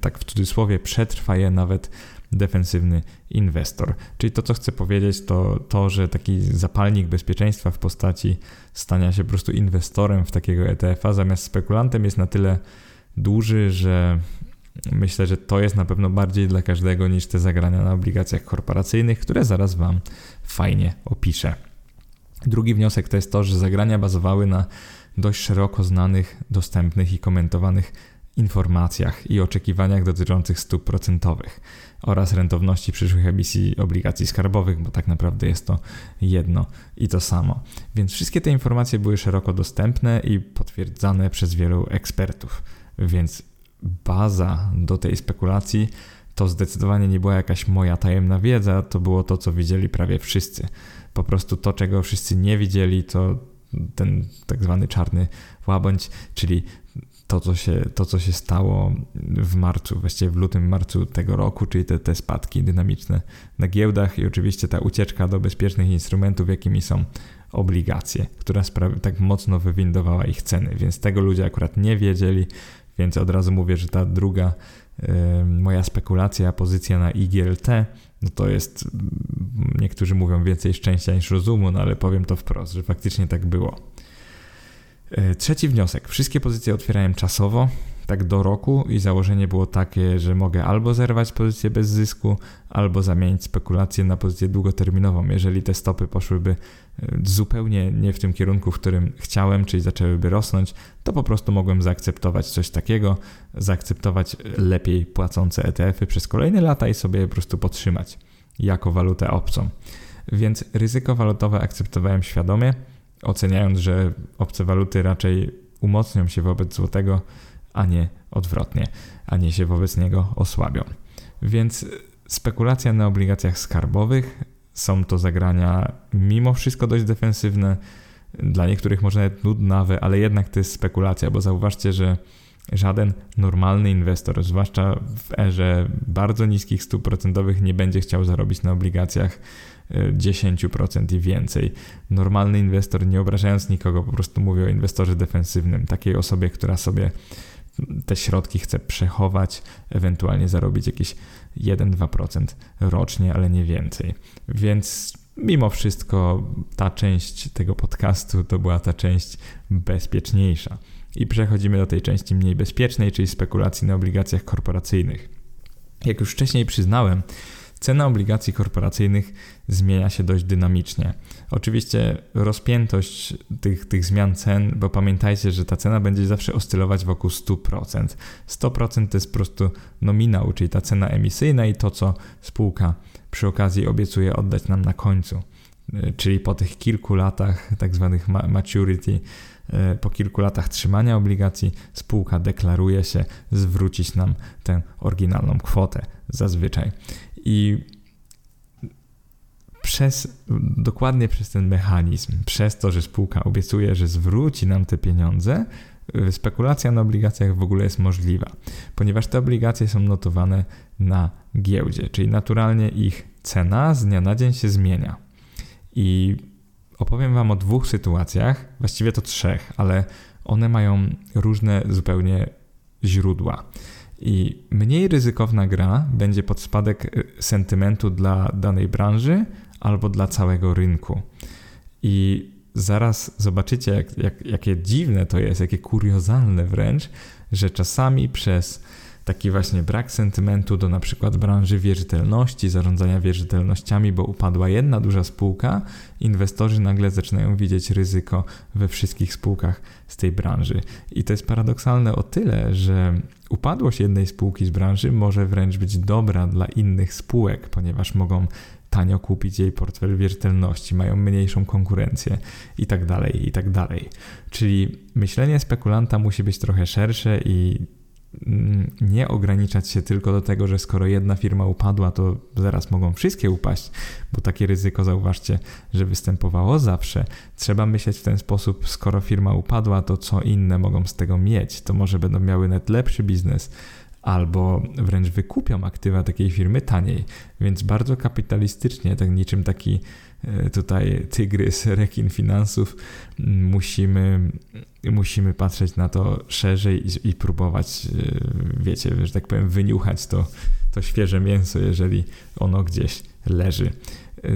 tak w cudzysłowie przetrwa je nawet defensywny inwestor. Czyli to, co chcę powiedzieć, to to, że taki zapalnik bezpieczeństwa w postaci stania się po prostu inwestorem w takiego ETF-a zamiast spekulantem jest na tyle duży, że myślę, że to jest na pewno bardziej dla każdego niż te zagrania na obligacjach korporacyjnych, które zaraz Wam fajnie opiszę. Drugi wniosek to jest to, że zagrania bazowały na dość szeroko znanych, dostępnych i komentowanych informacjach i oczekiwaniach dotyczących stóp procentowych oraz rentowności przyszłych emisji obligacji skarbowych, bo tak naprawdę jest to jedno i to samo. Więc wszystkie te informacje były szeroko dostępne i potwierdzane przez wielu ekspertów. Więc baza do tej spekulacji to zdecydowanie nie była jakaś moja tajemna wiedza, to było to, co widzieli prawie wszyscy. Po prostu to, czego wszyscy nie widzieli, to ten tak zwany czarny łabędź, czyli to co, się, to, co się stało w marcu, właściwie w lutym, marcu tego roku, czyli te, te spadki dynamiczne na giełdach i oczywiście ta ucieczka do bezpiecznych instrumentów, jakimi są obligacje, która tak mocno wywindowała ich ceny, więc tego ludzie akurat nie wiedzieli, więc od razu mówię, że ta druga moja spekulacja, pozycja na IGLT, no to jest, niektórzy mówią więcej szczęścia niż rozumu, no ale powiem to wprost, że faktycznie tak było. E, trzeci wniosek. Wszystkie pozycje otwierałem czasowo, tak do roku i założenie było takie, że mogę albo zerwać pozycję bez zysku, albo zamienić spekulację na pozycję długoterminową. Jeżeli te stopy poszłyby e, zupełnie nie w tym kierunku, w którym chciałem, czyli zaczęłyby rosnąć, to po prostu mogłem zaakceptować coś takiego, zaakceptować lepiej płacące ETF-y przez kolejne lata i sobie po prostu podtrzymać jako walutę obcą. Więc ryzyko walutowe akceptowałem świadomie, oceniając, że obce waluty raczej umocnią się wobec złotego, a nie odwrotnie, a nie się wobec niego osłabią. Więc spekulacja na obligacjach skarbowych są to zagrania mimo wszystko dość defensywne, dla niektórych może nawet nudnawe, ale jednak to jest spekulacja, bo zauważcie, że żaden normalny inwestor, zwłaszcza w erze bardzo niskich stóp procentowych, nie będzie chciał zarobić na obligacjach 10% i więcej. Normalny inwestor, nie obrażając nikogo, po prostu mówię o inwestorze defensywnym, takiej osobie, która sobie te środki chce przechować, ewentualnie zarobić jakieś 1-2% rocznie, ale nie więcej. Więc mimo wszystko ta część tego podcastu to była ta część bezpieczniejsza. I przechodzimy do tej części mniej bezpiecznej, czyli spekulacji na obligacjach korporacyjnych. Jak już wcześniej przyznałem, Cena obligacji korporacyjnych zmienia się dość dynamicznie. Oczywiście rozpiętość tych, tych zmian cen, bo pamiętajcie, że ta cena będzie zawsze oscylować wokół 100%. 100% to jest po prostu nominał, czyli ta cena emisyjna i to, co spółka przy okazji obiecuje oddać nam na końcu. E, czyli po tych kilku latach, tak zwanych maturity, e, po kilku latach trzymania obligacji, spółka deklaruje się zwrócić nam tę oryginalną kwotę zazwyczaj. I przez, dokładnie przez ten mechanizm, przez to, że spółka obiecuje, że zwróci nam te pieniądze, y, spekulacja na obligacjach w ogóle jest możliwa, ponieważ te obligacje są notowane na giełdzie, czyli naturalnie ich cena z dnia na dzień się zmienia. I opowiem Wam o dwóch sytuacjach, właściwie to trzech, ale one mają różne zupełnie źródła. I mniej ryzykowna gra będzie pod spadek y, sentymentu dla danej branży albo dla całego rynku. I zaraz zobaczycie, jak, jak, jakie dziwne to jest, jakie kuriozalne wręcz, że czasami przez taki właśnie brak sentymentu do na przykład branży wierzytelności, zarządzania wierzytelnościami, bo upadła jedna duża spółka, inwestorzy nagle zaczynają widzieć ryzyko we wszystkich spółkach z tej branży. I to jest paradoksalne o tyle, że upadłość jednej spółki z branży może wręcz być dobra dla innych spółek, ponieważ mogą tanio kupić jej portfel wierzytelności, mają mniejszą konkurencję i tak dalej, i tak dalej. Czyli myślenie spekulanta musi być trochę szersze i mm, nie ograniczać się tylko do tego, że skoro jedna firma upadła, to zaraz mogą wszystkie upaść, bo takie ryzyko zauważcie, że występowało zawsze. Trzeba myśleć w ten sposób, skoro firma upadła, to co inne mogą z tego mieć? To może będą miały net lepszy biznes, albo wręcz wykupią aktywa takiej firmy taniej. Więc bardzo kapitalistycznie, tak niczym taki e, tutaj tygrys, rekin finansów, musimy, musimy patrzeć na to szerzej i, i próbować, e, wiecie, że tak powiem, wyniuchać to, to świeże mięso, jeżeli ono gdzieś leży.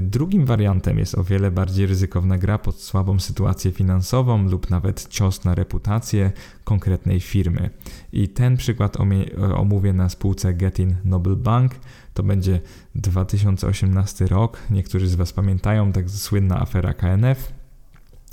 Drugim wariantem jest o wiele bardziej ryzykowna gra pod słabą sytuację finansową lub nawet cios na reputację konkretnej firmy. I ten przykład omówię na spółce Getin Noble Bank. To będzie 2018 rok. Niektórzy z Was pamiętają tak słynna afera KNF.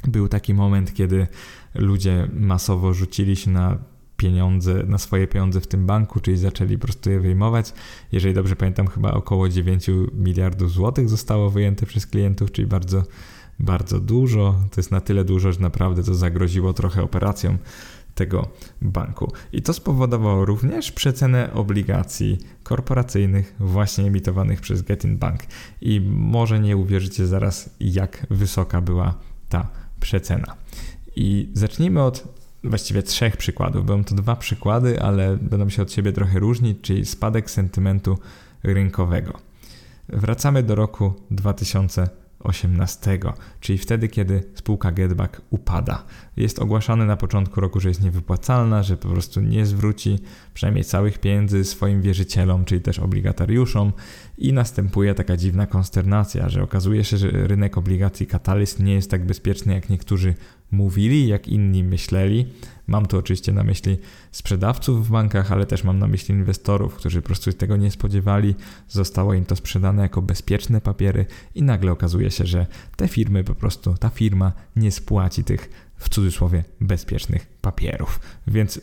Był taki moment, kiedy ludzie masowo rzucili się na pieniądze, na swoje pieniądze w tym banku, czyli zaczęli po prostu je wyjmować. Jeżeli dobrze pamiętam, chyba około 9 miliardów złotych zostało wyjęte przez klientów, czyli bardzo, bardzo dużo. To jest na tyle dużo, że naprawdę to zagroziło trochę operacją tego banku. I to spowodowało również przecenę obligacji korporacyjnych właśnie emitowanych przez Getin Bank. I może nie uwierzycie zaraz, jak wysoka była ta przecena. I zacznijmy od właściwie trzech przykładów. Będą to dwa przykłady, ale będą się od siebie trochę różnić, czyli spadek sentymentu rynkowego. Wracamy do roku 2018, czyli wtedy, kiedy spółka Getback upada. Jest ogłaszane na początku roku, że jest niewypłacalna, że po prostu nie zwróci przynajmniej całych pieniędzy swoim wierzycielom, czyli też obligatariuszom i następuje taka dziwna konsternacja, że okazuje się, że rynek obligacji Catalyst nie jest tak bezpieczny, jak niektórzy mówili, jak inni myśleli. Mam tu oczywiście na myśli sprzedawców w bankach, ale też mam na myśli inwestorów, którzy po prostu tego nie spodziewali. Zostało im to sprzedane jako bezpieczne papiery i nagle okazuje się, że te firmy po prostu, ta firma nie spłaci tych w cudzysłowie bezpiecznych papierów. Więc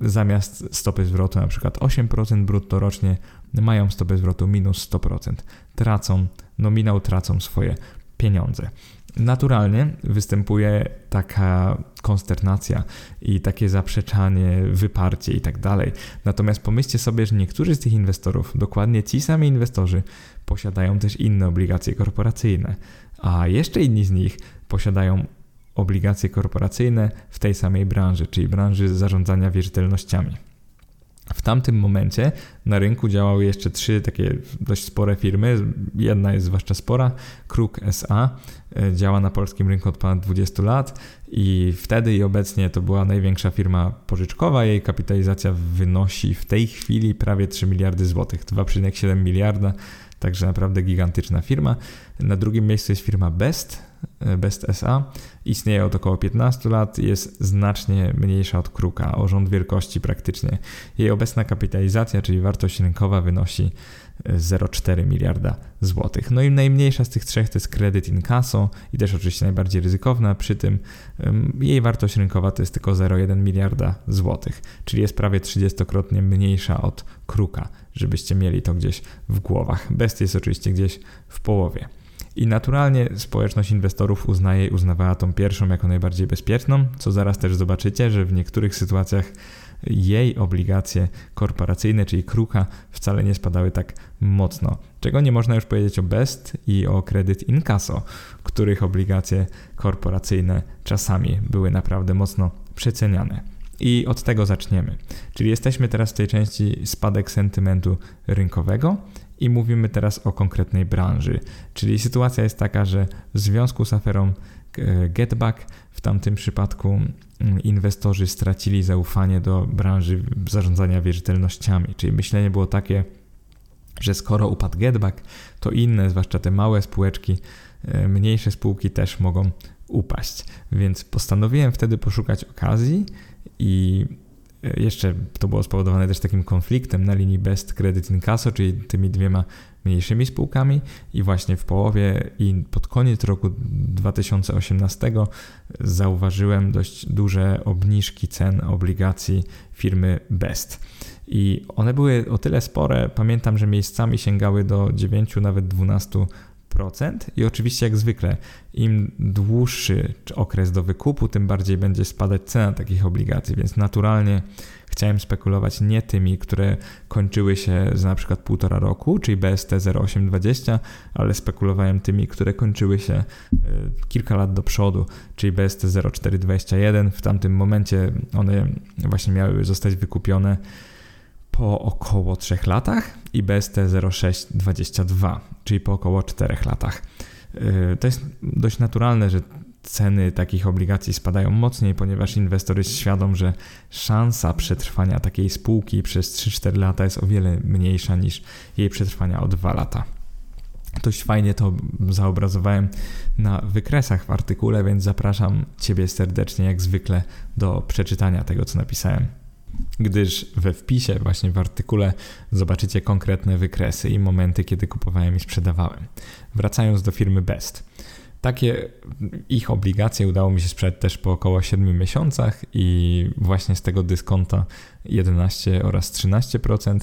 zamiast stopy zwrotu na przykład 8% brutto rocznie, mają stopę zwrotu minus 100%. Tracą, nominał tracą swoje pieniądze naturalnie występuje taka konsternacja i takie zaprzeczanie, wyparcie i tak dalej. Natomiast pomyślcie sobie, że niektórzy z tych inwestorów, dokładnie ci sami inwestorzy, posiadają też inne obligacje korporacyjne, a jeszcze inni z nich posiadają obligacje korporacyjne w tej samej branży, czyli branży zarządzania wierzytelnościami. W tamtym momencie na rynku działały jeszcze trzy takie dość spore firmy. Jedna jest zwłaszcza spora, Kruk SA, e, działa na polskim rynku od ponad 20 lat i wtedy i obecnie to była największa firma pożyczkowa. Jej kapitalizacja wynosi w tej chwili prawie 3 miliardy złotych, 2,7 miliarda, także naprawdę gigantyczna firma. Na drugim miejscu jest firma Best, Best SA. Istnieje od około 15 lat, jest znacznie mniejsza od Kruka, o rząd wielkości praktycznie. Jej obecna kapitalizacja, czyli wartość rynkowa wynosi 0,4 e, miliarda złotych. No i najmniejsza z tych trzech to jest kredyt incasso i też oczywiście najbardziej ryzykowna, przy tym jej wartość rynkowa to jest tylko 0,1 miliarda złotych, czyli jest prawie 30-krotnie mniejsza od Kruka, żebyście mieli to gdzieś w głowach. Best jest oczywiście gdzieś w połowie. I naturalnie społeczność inwestorów uznaje i uznawała tą pierwszą jako najbardziej bezpieczną, co zaraz też zobaczycie, że w niektórych sytuacjach jej obligacje korporacyjne, czyli kruka, wcale nie spadały tak mocno. Czego nie można już powiedzieć o Best i o kredyt Incasso, których obligacje korporacyjne czasami były naprawdę mocno przeceniane. I od tego zaczniemy. Czyli jesteśmy teraz w tej części spadek sentymentu rynkowego i mówimy teraz o konkretnej branży. Czyli sytuacja jest taka, że w związku z aferą e, Getback w tamtym przypadku mm, inwestorzy stracili zaufanie do branży zarządzania wierzytelnościami. Czyli myślenie było takie, że skoro upadł Getback, to inne, zwłaszcza te małe spółeczki, e, mniejsze spółki też mogą upaść. Więc postanowiłem wtedy poszukać okazji i jeszcze to było spowodowane też takim konfliktem na linii Best Credit Incasso, czyli tymi dwiema mniejszymi spółkami i właśnie w połowie i pod koniec roku 2018 zauważyłem dość duże obniżki cen obligacji firmy Best. I one były o tyle spore, pamiętam, że miejscami sięgały do 9, nawet 12 i oczywiście jak zwykle im dłuższy okres do wykupu, tym bardziej będzie spadać cena takich obligacji, więc naturalnie chciałem spekulować nie tymi, które kończyły się za na przykład półtora roku, czyli BST 0820, ale spekulowałem tymi, które kończyły się e, kilka lat do przodu, czyli BST 0421. W tamtym momencie one właśnie miały zostać wykupione po około 3 latach i BST 0622, czyli po około 4 latach. Y, to jest dość naturalne, że ceny takich obligacji spadają mocniej, ponieważ inwestor jest świadom, że szansa przetrwania takiej spółki przez 3-4 lata jest o wiele mniejsza niż jej przetrwania o 2 lata. Dość fajnie to zaobrazowałem na wykresach w artykule, więc zapraszam Ciebie serdecznie, jak zwykle, do przeczytania tego, co napisałem gdyż we wpisie, właśnie w artykule, zobaczycie konkretne wykresy i momenty, kiedy kupowałem i sprzedawałem. Wracając do firmy Best. Takie ich obligacje udało mi się sprzedać też po około 7 miesiącach i właśnie z tego dyskonta 11 oraz 13%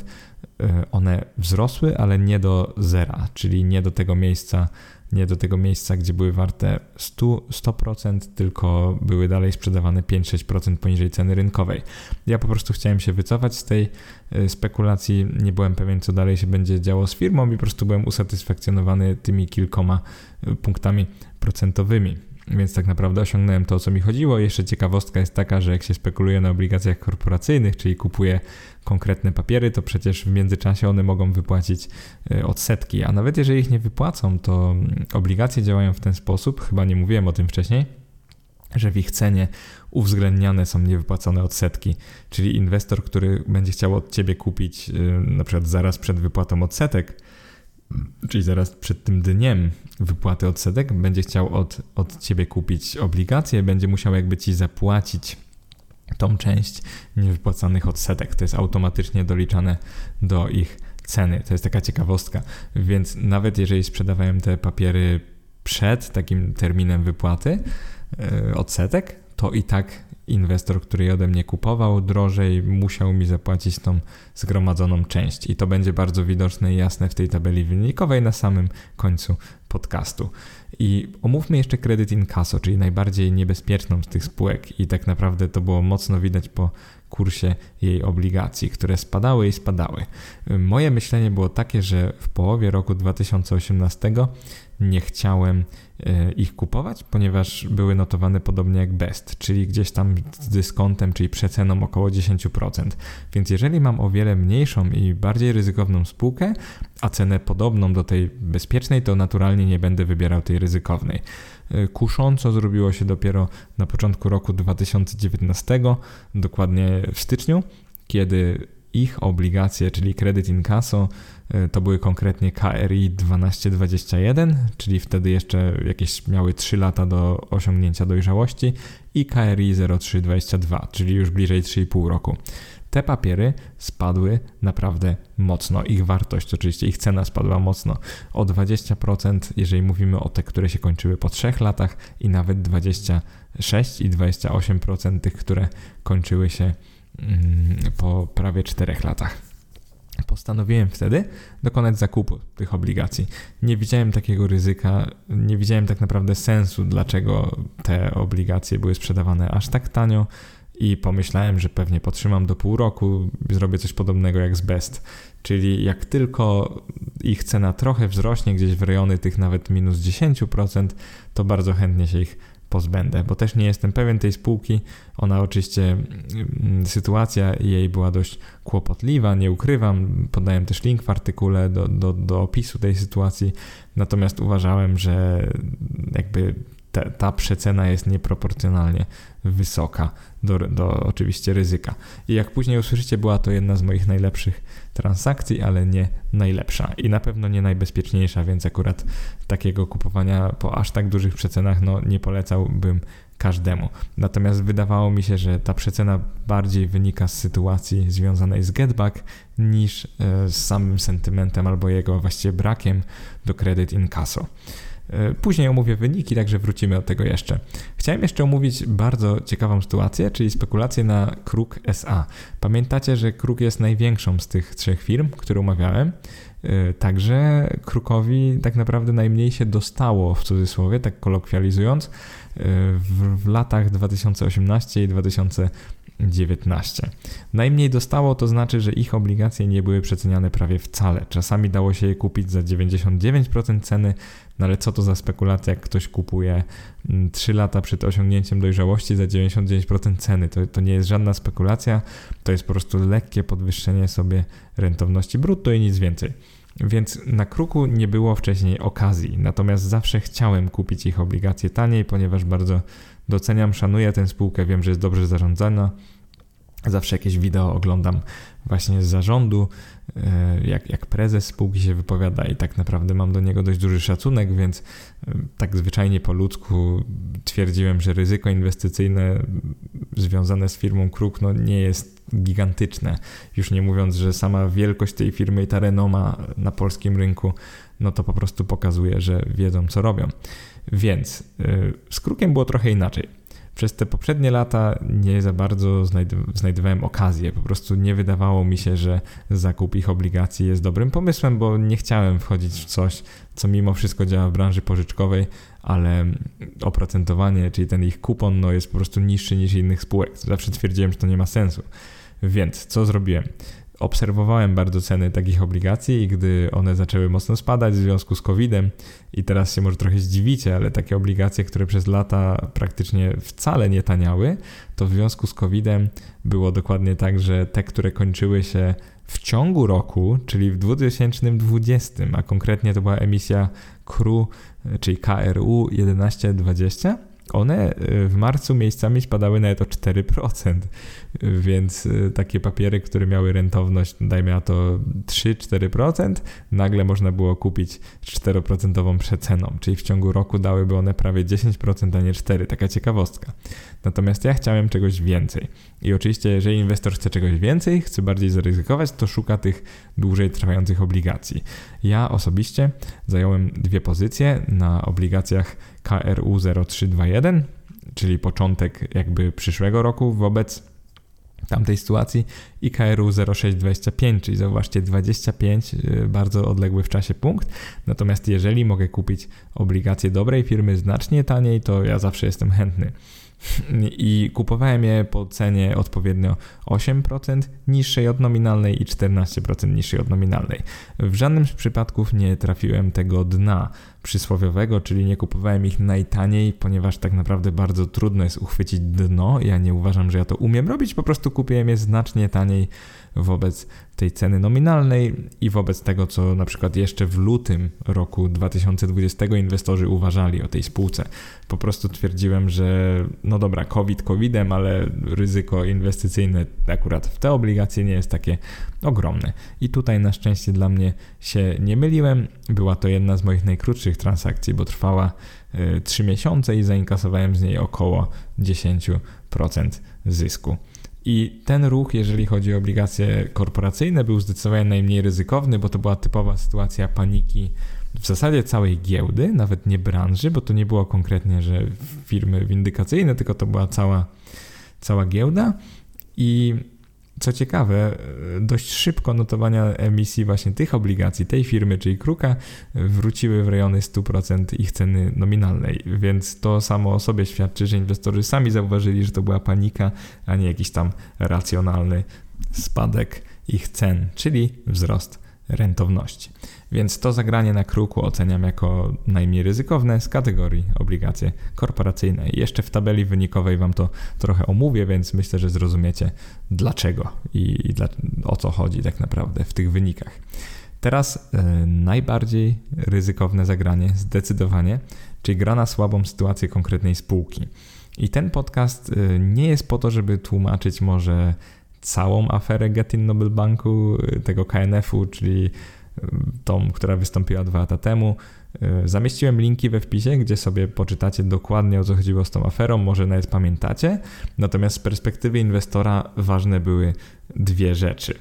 e, one wzrosły, ale nie do zera, czyli nie do tego miejsca, nie do tego miejsca, gdzie były warte 100%, 100% tylko były dalej sprzedawane 5-6% poniżej ceny rynkowej. Ja po prostu chciałem się wycofać z tej y, spekulacji, nie byłem pewien, co dalej się będzie działo z firmą i po prostu byłem usatysfakcjonowany tymi kilkoma y, punktami procentowymi. Więc tak naprawdę osiągnąłem to, o co mi chodziło. Jeszcze ciekawostka jest taka, że jak się spekuluje na obligacjach korporacyjnych, czyli kupuje konkretne papiery, to przecież w międzyczasie one mogą wypłacić e, odsetki, a nawet jeżeli ich nie wypłacą, to mm, obligacje działają w ten sposób, chyba nie mówiłem o tym wcześniej, że w ich cenie uwzględniane są niewypłacone odsetki, czyli inwestor, który będzie chciał od ciebie kupić e, na przykład zaraz przed wypłatą odsetek, czyli zaraz przed tym dniem wypłaty odsetek, będzie chciał od, od ciebie kupić obligacje, będzie musiał jakby ci zapłacić tą część niewypłacanych odsetek. To jest automatycznie doliczane do ich ceny. To jest taka ciekawostka. Więc nawet jeżeli sprzedawałem te papiery przed takim terminem wypłaty yy, odsetek, to i tak inwestor, który je ode mnie kupował drożej, musiał mi zapłacić tą zgromadzoną część. I to będzie bardzo widoczne i jasne w tej tabeli wynikowej na samym końcu podcastu. I omówmy jeszcze kredyt incasso, czyli najbardziej niebezpieczną z tych spółek i tak naprawdę to było mocno widać po kursie jej obligacji, które spadały i spadały. Moje myślenie było takie, że w połowie roku 2018 nie chciałem e, ich kupować, ponieważ były notowane podobnie jak Best, czyli gdzieś tam z dyskontem, czyli przeceną około 10%. Więc jeżeli mam o wiele mniejszą i bardziej ryzykowną spółkę, a cenę podobną do tej bezpiecznej, to naturalnie nie będę wybierał tej ryzykownej. E, kusząco zrobiło się dopiero na początku roku 2019, dokładnie w styczniu, kiedy ich obligacje, czyli kredyt incasso, e, to były konkretnie KRI 1221, czyli wtedy jeszcze jakieś miały 3 lata do osiągnięcia dojrzałości i KRI 0322, czyli już bliżej 3,5 roku. Te papiery spadły naprawdę mocno. Ich wartość, oczywiście ich cena spadła mocno o 20%, jeżeli mówimy o te, które się kończyły po 3 latach i nawet 26 i 28% tych, które kończyły się po prawie 4 latach. Postanowiłem wtedy dokonać zakupu tych obligacji. Nie widziałem takiego ryzyka, nie widziałem tak naprawdę sensu, dlaczego te obligacje były sprzedawane aż tak tanio i pomyślałem, że pewnie potrzymam do pół roku, zrobię coś podobnego jak z Best. Czyli jak tylko ich cena trochę wzrośnie, gdzieś w rejony tych nawet minus 10%, to bardzo chętnie się ich pozbędę, bo też nie jestem pewien tej spółki. Ona oczywiście, mm, sytuacja jej była dość kłopotliwa, nie ukrywam. Podałem też link w artykule do, do, do opisu tej sytuacji, natomiast uważałem, że jakby ta, ta przecena jest nieproporcjonalnie wysoka do, do oczywiście ryzyka. I jak później usłyszycie, była to jedna z moich najlepszych transakcji, ale nie najlepsza i na pewno nie najbezpieczniejsza, więc akurat takiego kupowania po aż tak dużych przecenach no, nie polecałbym każdemu. Natomiast wydawało mi się, że ta przecena bardziej wynika z sytuacji związanej z getback niż e, z samym sentymentem albo jego właściwie brakiem do kredyt incasso. E, później omówię wyniki, także wrócimy do tego jeszcze. Chciałem jeszcze omówić bardzo ciekawą sytuację, czyli spekulację na Kruk SA. Pamiętacie, że Kruk jest największą z tych trzech firm, które omawiałem. E, także Krukowi tak naprawdę najmniej się dostało, w cudzysłowie, tak kolokwializując, e, w, w latach 2018 i 2019. 19. Najmniej dostało to znaczy, że ich obligacje nie były przeceniane prawie wcale. Czasami dało się je kupić za 99% ceny, no ale co to za spekulacja, jak ktoś kupuje 3 mm, lata przed osiągnięciem dojrzałości za 99% ceny? To, to nie jest żadna spekulacja, to jest po prostu lekkie podwyższenie sobie rentowności brutto i nic więcej. Więc na kruku nie było wcześniej okazji, natomiast zawsze chciałem kupić ich obligacje taniej, ponieważ bardzo doceniam, szanuję tę spółkę, wiem, że jest dobrze zarządzana. Zawsze jakieś wideo oglądam właśnie z zarządu, e, jak, jak prezes spółki się wypowiada i tak naprawdę mam do niego dość duży szacunek, więc e, tak zwyczajnie po ludzku twierdziłem, że ryzyko inwestycyjne związane z firmą Kruk no, nie jest gigantyczne. Już nie mówiąc, że sama wielkość tej firmy i ta renoma na polskim rynku, no to po prostu pokazuje, że wiedzą co robią. Więc y, z Krukiem było trochę inaczej. Przez te poprzednie lata nie za bardzo znajdowałem okazję. Po prostu nie wydawało mi się, że zakup ich obligacji jest dobrym pomysłem, bo nie chciałem wchodzić w coś, co mimo wszystko działa w branży pożyczkowej, ale oprocentowanie, czyli ten ich kupon, no jest po prostu niższy niż innych spółek. Zawsze twierdziłem, że to nie ma sensu. Więc co zrobiłem? Obserwowałem bardzo ceny takich obligacji i gdy one zaczęły mocno spadać w związku z COVID-em i teraz się może trochę zdziwicie, ale takie obligacje, które przez lata praktycznie wcale nie taniały, to w związku z COVID-em było dokładnie tak, że te, które kończyły się w ciągu roku, czyli w 2020, a konkretnie to była emisja KRU, czyli KRU 1120, one y, w marcu miejscami spadały nawet o 4%, więc y, takie papiery, które miały rentowność, dajmy na to 3-4%, nagle można było kupić 4% przeceną, czyli w ciągu roku dałyby one prawie 10%, a nie 4%. Taka ciekawostka. Natomiast ja chciałem czegoś więcej. I oczywiście, jeżeli inwestor chce czegoś więcej, chce bardziej zaryzykować, to szuka tych dłużej trwających obligacji. Ja osobiście zająłem dwie pozycje na obligacjach KRU 0321, czyli początek jakby przyszłego roku wobec tamtej sytuacji i KRU 0625, czyli zauważcie 25, y, bardzo odległy w czasie punkt. Natomiast jeżeli mogę kupić obligacje dobrej firmy znacznie taniej, to ja zawsze jestem chętny i kupowałem je po cenie odpowiednio 8% niższej od nominalnej i 14% niższej od nominalnej. W żadnym z przypadków nie trafiłem tego dna przysłowiowego, czyli nie kupowałem ich najtaniej, ponieważ tak naprawdę bardzo trudno jest uchwycić dno. Ja nie uważam, że ja to umiem robić, po prostu kupiłem je znacznie taniej wobec tej ceny nominalnej i wobec tego, co na przykład jeszcze w lutym roku 2020 inwestorzy uważali o tej spółce. Po prostu twierdziłem, że no dobra, COVID COVIDem, ale ryzyko inwestycyjne akurat w te obligacje nie jest takie ogromne. I tutaj na szczęście dla mnie się nie myliłem. Była to jedna z moich najkrótszych transakcji, bo trwała 3 y, miesiące i zainkasowałem z niej około 10% zysku. I ten ruch, jeżeli chodzi o obligacje korporacyjne, był zdecydowanie najmniej ryzykowny, bo to była typowa sytuacja paniki w zasadzie całej giełdy, nawet nie branży, bo to nie było konkretnie, że firmy windykacyjne, tylko to była cała, cała giełda. I co ciekawe, dość szybko notowania emisji właśnie tych obligacji, tej firmy, czyli Kruka, wróciły w rejony 100% ich ceny nominalnej, więc to samo o sobie świadczy, że inwestorzy sami zauważyli, że to była panika, a nie jakiś tam racjonalny spadek ich cen, czyli wzrost rentowności. Więc to zagranie na kruku oceniam jako najmniej ryzykowne z kategorii obligacje korporacyjne. Jeszcze w tabeli wynikowej Wam to trochę omówię, więc myślę, że zrozumiecie dlaczego i, i dla, o co chodzi tak naprawdę w tych wynikach. Teraz y, najbardziej ryzykowne zagranie, zdecydowanie, czyli gra na słabą sytuację konkretnej spółki. I ten podcast y, nie jest po to, żeby tłumaczyć może całą aferę Getin Nobel Banku, y, tego KNF-u, czyli tą, która wystąpiła dwa lata temu. Y, zamieściłem linki we wpisie, gdzie sobie poczytacie dokładnie o co chodziło z tą aferą, może nawet pamiętacie. Natomiast z perspektywy inwestora ważne były dwie rzeczy.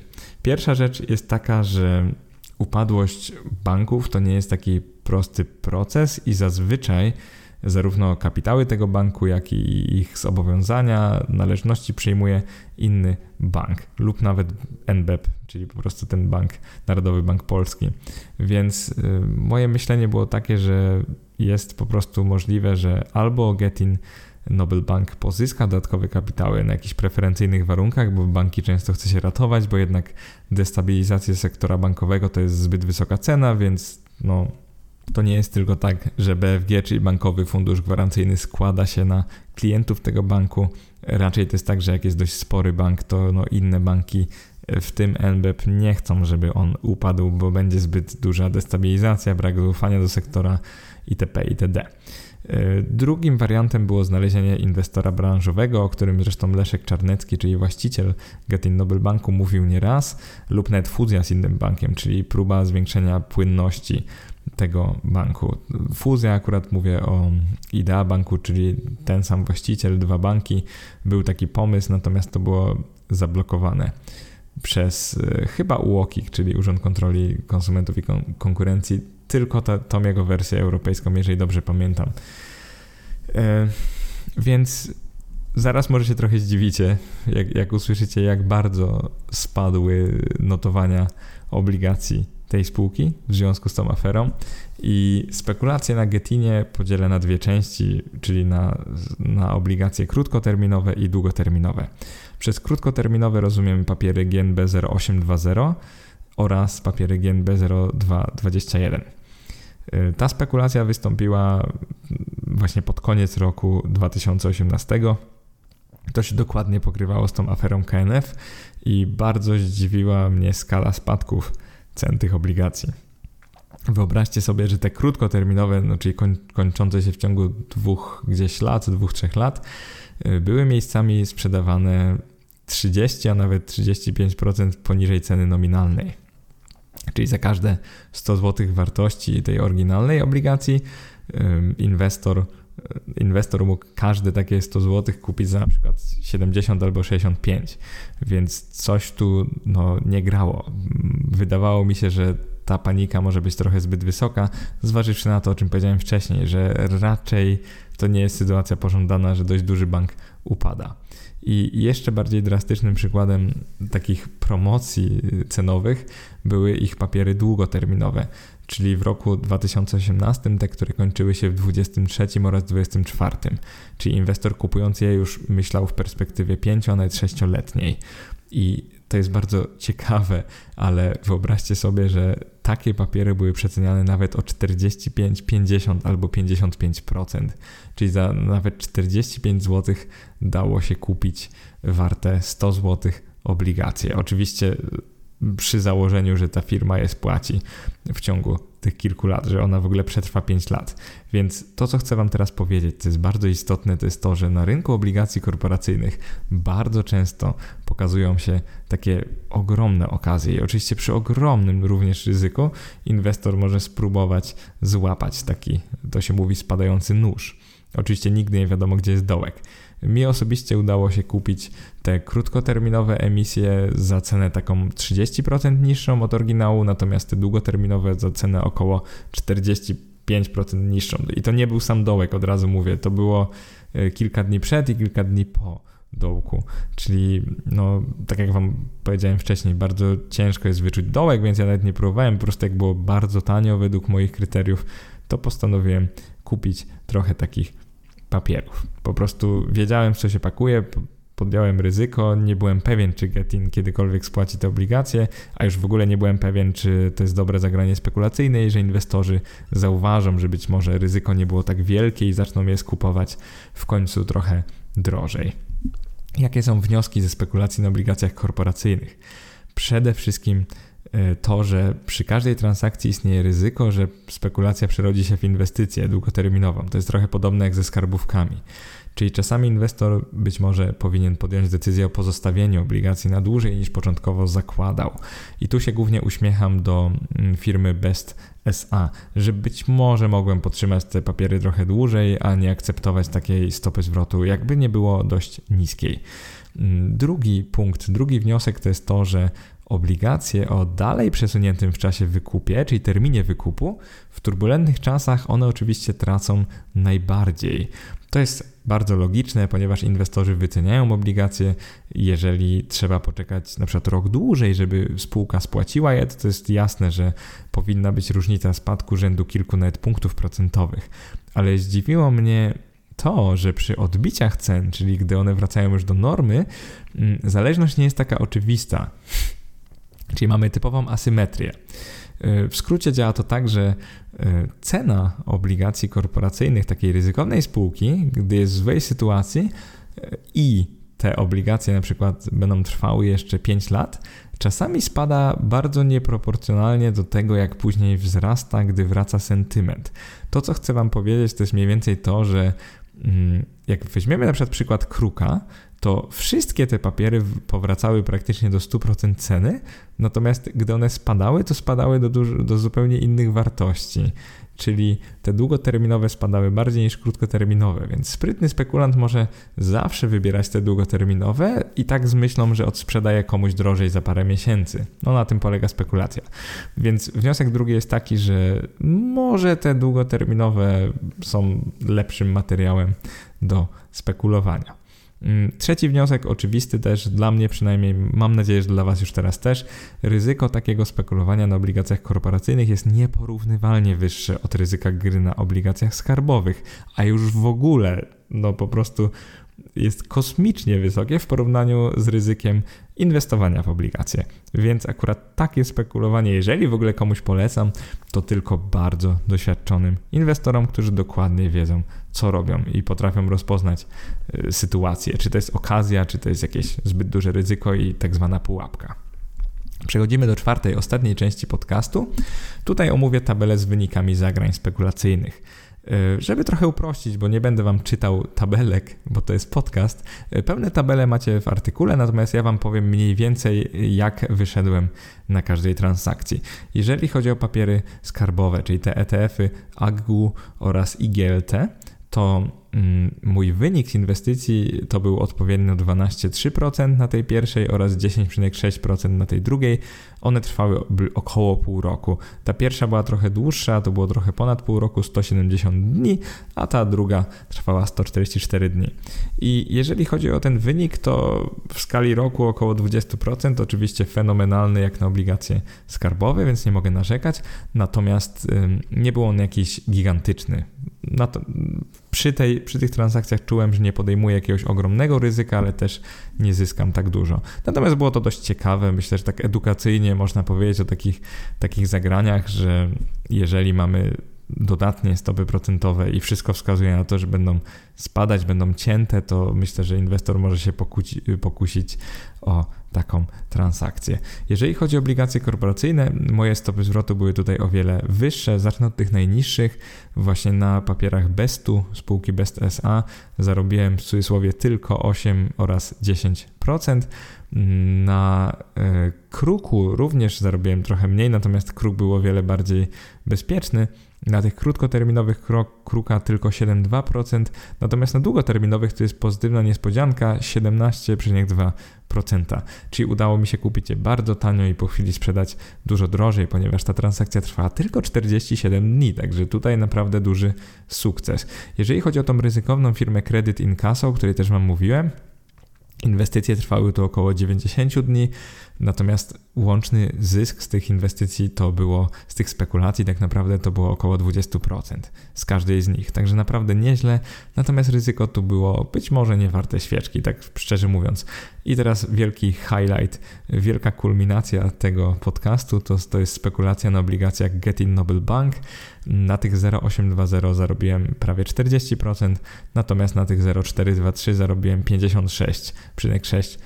Pierwsza rzecz jest taka, że upadłość banków to nie jest taki prosty proces i zazwyczaj zarówno kapitały tego banku, jak i ich zobowiązania, należności przyjmuje inny bank lub nawet NBEP, czyli po prostu ten bank, Narodowy Bank Polski. Więc y, moje myślenie było takie, że jest po prostu możliwe, że albo Getin Nobel Bank pozyska dodatkowe kapitały na jakichś preferencyjnych warunkach, bo banki często chce się ratować, bo jednak destabilizacja sektora bankowego to jest zbyt wysoka cena, więc no, to nie jest tylko tak, że BFG, czyli Bankowy Fundusz Gwarancyjny, składa się na klientów tego banku. Raczej to jest tak, że jak jest dość spory bank, to no inne banki, w tym NBEP, nie chcą, żeby on upadł, bo będzie zbyt duża destabilizacja, brak zaufania do sektora itp. itd. Drugim wariantem było znalezienie inwestora branżowego, o którym zresztą Leszek Czarnecki, czyli właściciel Getin Nobel Banku mówił nieraz, lub nawet fuzja z innym bankiem, czyli próba zwiększenia płynności tego banku. Fuzja, akurat mówię o Idea Banku, czyli ten sam właściciel, dwa banki, był taki pomysł, natomiast to było zablokowane przez e, chyba UOKiK, czyli Urząd Kontroli Konsumentów i Konkurencji, tylko ta, tą jego wersję europejską, jeżeli dobrze pamiętam. E, więc zaraz może się trochę zdziwicie, jak, jak usłyszycie, jak bardzo spadły notowania obligacji tej spółki w związku z tą aferą. I spekulacje na Getinie podzielę na dwie części, czyli na, na obligacje krótkoterminowe i długoterminowe. Przez krótkoterminowe rozumiem papiery GNB 0820 oraz papiery GNB 0221. Y, ta spekulacja wystąpiła właśnie pod koniec roku 2018. To się dokładnie pokrywało z tą aferą KNF i bardzo zdziwiła mnie skala spadków cen tych obligacji. Wyobraźcie sobie, że te krótkoterminowe, no czyli koń, kończące się w ciągu dwóch gdzieś lat, dwóch, trzech lat, y, były miejscami sprzedawane 30, a nawet 35% poniżej ceny nominalnej. Czyli za każde 100 zł wartości tej oryginalnej obligacji inwestor, inwestor mógł każde takie 100 zł kupić za na przykład 70 albo 65, więc coś tu no, nie grało. Wydawało mi się, że ta panika może być trochę zbyt wysoka, zważywszy na to, o czym powiedziałem wcześniej, że raczej to nie jest sytuacja pożądana, że dość duży bank upada. I jeszcze bardziej drastycznym przykładem takich promocji cenowych były ich papiery długoterminowe, czyli w roku 2018 te, które kończyły się w 23 oraz 24. Czyli inwestor kupując je już myślał w perspektywie 5, a nawet 6-letniej. I to jest bardzo ciekawe, ale wyobraźcie sobie, że takie papiery były przeceniane nawet o 45, 50 albo 55%. Czyli za nawet 45 zł dało się kupić warte 100 zł obligacje. Oczywiście przy założeniu, że ta firma je spłaci w ciągu tych kilku lat, że ona w ogóle przetrwa 5 lat. Więc to, co chcę Wam teraz powiedzieć, co jest bardzo istotne, to jest to, że na rynku obligacji korporacyjnych bardzo często pokazują się takie ogromne okazje i oczywiście przy ogromnym również ryzyku inwestor może spróbować złapać taki, to się mówi, spadający nóż. Oczywiście nigdy nie wiadomo, gdzie jest dołek. Mi osobiście udało się kupić te krótkoterminowe emisje za cenę taką 30% niższą od oryginału, natomiast te długoterminowe za cenę około 45% niższą. I to nie był sam dołek, od razu mówię, to było e, kilka dni przed i kilka dni po dołku. Czyli, no, tak jak Wam powiedziałem wcześniej, bardzo ciężko jest wyczuć dołek, więc ja nawet nie próbowałem. Po prostu, jak było bardzo tanio według moich kryteriów, to postanowiłem kupić trochę takich papierów. Po prostu wiedziałem, w co się pakuje, podjąłem ryzyko, nie byłem pewien, czy Getin kiedykolwiek spłaci te obligacje, a już w ogóle nie byłem pewien, czy to jest dobre zagranie spekulacyjne i że inwestorzy zauważą, że być może ryzyko nie było tak wielkie i zaczną je skupować w końcu trochę drożej. Jakie są wnioski ze spekulacji na obligacjach korporacyjnych? Przede wszystkim to, że przy każdej transakcji istnieje ryzyko, że spekulacja przerodzi się w inwestycję długoterminową. To jest trochę podobne jak ze skarbówkami. Czyli czasami inwestor być może powinien podjąć decyzję o pozostawieniu obligacji na dłużej niż początkowo zakładał. I tu się głównie uśmiecham do mm, firmy Best SA, że być może mogłem podtrzymać te papiery trochę dłużej, a nie akceptować takiej stopy zwrotu, jakby nie było dość niskiej. Mm, drugi punkt, drugi wniosek to jest to, że obligacje o dalej przesuniętym w czasie wykupie, czyli terminie wykupu, w turbulentnych czasach one oczywiście tracą najbardziej. To jest bardzo logiczne, ponieważ inwestorzy wyceniają obligacje. Jeżeli trzeba poczekać na przykład rok dłużej, żeby spółka spłaciła je, to jest jasne, że powinna być różnica spadku rzędu kilku nawet punktów procentowych. Ale zdziwiło mnie to, że przy odbiciach cen, czyli gdy one wracają już do normy, mm, zależność nie jest taka oczywista. Czyli mamy typową asymetrię. E, w skrócie działa to tak, że e, cena obligacji korporacyjnych takiej ryzykownej spółki, gdy jest w złej sytuacji e, i te obligacje na przykład będą trwały jeszcze 5 lat, czasami spada bardzo nieproporcjonalnie do tego, jak później wzrasta, gdy wraca sentyment. To, co chcę Wam powiedzieć, to jest mniej więcej to, że mm, jak weźmiemy na przykład przykład kruka, to wszystkie te papiery powracały praktycznie do 100% ceny, natomiast gdy one spadały, to spadały do, do zupełnie innych wartości. Czyli te długoterminowe spadały bardziej niż krótkoterminowe, więc sprytny spekulant może zawsze wybierać te długoterminowe i tak z myślą, że odsprzedaje komuś drożej za parę miesięcy. No na tym polega spekulacja. Więc wniosek drugi jest taki, że może te długoterminowe są lepszym materiałem do spekulowania. Mm, trzeci wniosek, oczywisty też dla mnie przynajmniej, mam nadzieję, że dla Was już teraz też, ryzyko takiego spekulowania na obligacjach korporacyjnych jest nieporównywalnie wyższe od ryzyka gry na obligacjach skarbowych, a już w ogóle, no po prostu jest kosmicznie wysokie w porównaniu z ryzykiem inwestowania w obligacje. Więc akurat takie spekulowanie, jeżeli w ogóle komuś polecam, to tylko bardzo doświadczonym inwestorom, którzy dokładnie wiedzą, co robią i potrafią rozpoznać y, sytuację, czy to jest okazja, czy to jest jakieś zbyt duże ryzyko i tak zwana pułapka. Przechodzimy do czwartej, ostatniej części podcastu. Tutaj omówię tabelę z wynikami zagrań spekulacyjnych. E, żeby trochę uprościć, bo nie będę Wam czytał tabelek, bo to jest podcast, e, pełne tabele macie w artykule, natomiast ja Wam powiem mniej więcej, jak wyszedłem na każdej transakcji. Jeżeli chodzi o papiery skarbowe, czyli te ETF-y AGU oraz IGLT, to mm, mój wynik z inwestycji to był odpowiednio 12,3% na tej pierwszej oraz 10,6% na tej drugiej. One trwały około pół roku. Ta pierwsza była trochę dłuższa, to było trochę ponad pół roku, 170 dni, a ta druga trwała 144 dni. I jeżeli chodzi o ten wynik, to w skali roku około 20%, oczywiście fenomenalny jak na obligacje skarbowe, więc nie mogę narzekać, natomiast nie był on jakiś gigantyczny. To, przy, tej, przy tych transakcjach czułem, że nie podejmuję jakiegoś ogromnego ryzyka, ale też nie zyskam tak dużo. Natomiast było to dość ciekawe, myślę, że tak edukacyjnie można powiedzieć o takich, takich zagraniach, że jeżeli mamy dodatnie stopy procentowe i wszystko wskazuje na to, że będą spadać, będą cięte, to myślę, że inwestor może się pokusi, pokusić o taką transakcję. Jeżeli chodzi o obligacje korporacyjne, moje stopy zwrotu były tutaj o wiele wyższe. Zacznę od tych najniższych. Właśnie na papierach Bestu, spółki Best SA, zarobiłem w cudzysłowie tylko 8 oraz 10%. Na e, Kruku również zarobiłem trochę mniej, natomiast Kruk był o wiele bardziej bezpieczny. Na tych krótkoterminowych kruka tylko 7,2%, natomiast na długoterminowych to jest pozytywna niespodzianka 17,2%. Czyli udało mi się kupić je bardzo tanio i po chwili sprzedać dużo drożej, ponieważ ta transakcja trwała tylko 47 dni, także tutaj naprawdę duży sukces. Jeżeli chodzi o tą ryzykowną firmę Credit Incasso, o której też Wam mówiłem, Inwestycje trwały tu około 90 dni, natomiast łączny zysk z tych inwestycji to było, z tych spekulacji tak naprawdę to było około 20% z każdej z nich, także naprawdę nieźle, natomiast ryzyko tu było być może nie warte świeczki, tak szczerze mówiąc. I teraz wielki highlight, wielka kulminacja tego podcastu to, to jest spekulacja na obligacjach Getin Noble Bank. Na tych 0,820 zarobiłem prawie 40%, natomiast na tych 0,423 zarobiłem 56,6%.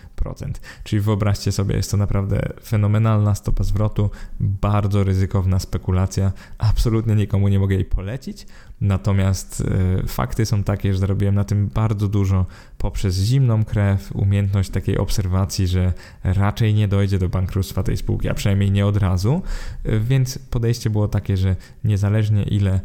Czyli wyobraźcie sobie, jest to naprawdę fenomenalna stopa zwrotu, bardzo ryzykowna spekulacja. Absolutnie nikomu nie mogę jej polecić, natomiast y, fakty są takie, że zarobiłem na tym bardzo dużo poprzez zimną krew, umiejętność takiej obserwacji, że raczej nie dojdzie do bankructwa tej spółki, a przynajmniej nie od razu. Y, więc podejście było takie, że niezależnie ile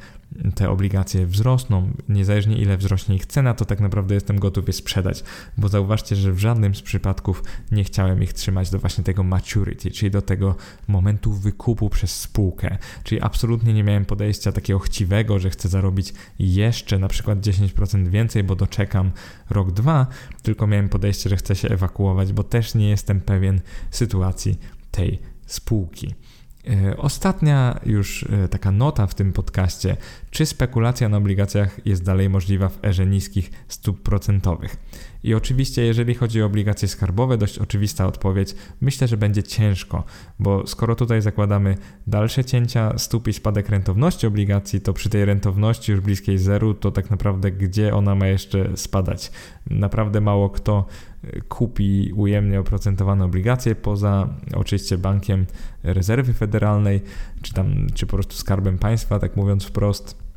te obligacje wzrosną, niezależnie ile wzrośnie ich cena, to tak naprawdę jestem gotów je sprzedać, bo zauważcie, że w żadnym z przypadków nie chciałem ich trzymać do właśnie tego maturity, czyli do tego momentu wykupu przez spółkę, czyli absolutnie nie miałem podejścia takiego chciwego, że chcę zarobić jeszcze na przykład 10% więcej, bo doczekam rok, dwa, tylko miałem podejście, że chcę się ewakuować, bo też nie jestem pewien sytuacji tej spółki. E, ostatnia już e, taka nota w tym podcaście. Czy spekulacja na obligacjach jest dalej możliwa w erze niskich stóp procentowych? I oczywiście, jeżeli chodzi o obligacje skarbowe, dość oczywista odpowiedź. Myślę, że będzie ciężko, bo skoro tutaj zakładamy dalsze cięcia stóp i spadek rentowności obligacji, to przy tej rentowności już bliskiej zeru, to tak naprawdę gdzie ona ma jeszcze spadać? Naprawdę mało kto kupi ujemnie oprocentowane obligacje poza oczywiście bankiem rezerwy federalnej, czy tam, czy po prostu skarbem państwa, tak mówiąc wprost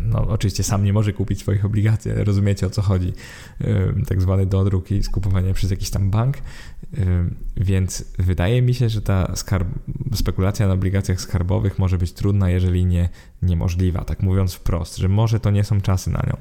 no, oczywiście sam nie może kupić swoich obligacji, ale rozumiecie o co chodzi. Tak zwany dodruk i skupowanie przez jakiś tam bank. Więc wydaje mi się, że ta spekulacja na obligacjach skarbowych może być trudna, jeżeli nie niemożliwa, tak mówiąc wprost, że może to nie są czasy na nią.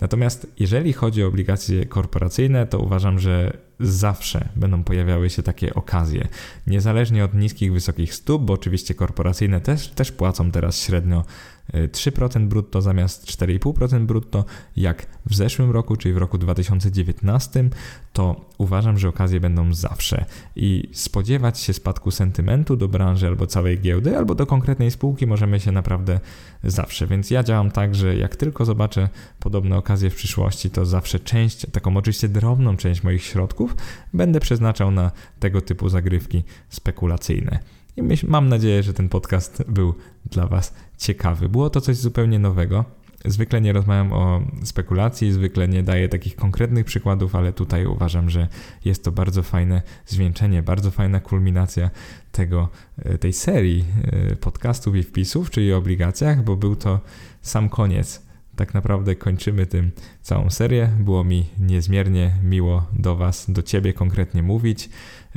Natomiast jeżeli chodzi o obligacje korporacyjne, to uważam, że zawsze będą pojawiały się takie okazje. Niezależnie od niskich, wysokich stóp, bo oczywiście korporacyjne też, też płacą teraz średnio 3% brutto zamiast 4,5% brutto, jak w zeszłym roku, czyli w roku 2019, to uważam, że okazje będą zawsze i spodziewać się spadku sentymentu do branży albo całej giełdy, albo do konkretnej spółki możemy się naprawdę zawsze. Więc ja działam tak, że jak tylko zobaczę podobne okazje w przyszłości, to zawsze część, taką oczywiście drobną część moich środków będę przeznaczał na tego typu zagrywki spekulacyjne. I myśl, mam nadzieję, że ten podcast był dla Was ciekawy. Było to coś zupełnie nowego. Zwykle nie rozmawiam o spekulacji, zwykle nie daję takich konkretnych przykładów, ale tutaj uważam, że jest to bardzo fajne zwieńczenie, bardzo fajna kulminacja tego, e, tej serii e, podcastów i wpisów, czyli o obligacjach, bo był to sam koniec tak naprawdę kończymy tym całą serię. Było mi niezmiernie miło do Was, do Ciebie konkretnie mówić.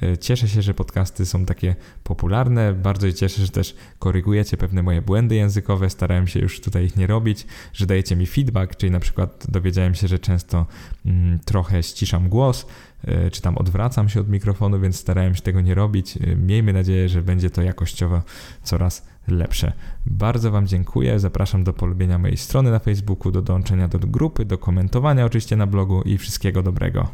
E, cieszę się, że podcasty są takie popularne. Bardzo się cieszę, że też korygujecie pewne moje błędy językowe. Starałem się już tutaj ich nie robić, że dajecie mi feedback, czyli na przykład dowiedziałem się, że często mm, trochę ściszam głos, e, czy tam odwracam się od mikrofonu, więc starałem się tego nie robić. E, miejmy nadzieję, że będzie to jakościowo coraz lepsze. Bardzo Wam dziękuję. Zapraszam do polubienia mojej strony na Facebooku, do dołączenia do grupy, do komentowania oczywiście na blogu i wszystkiego dobrego.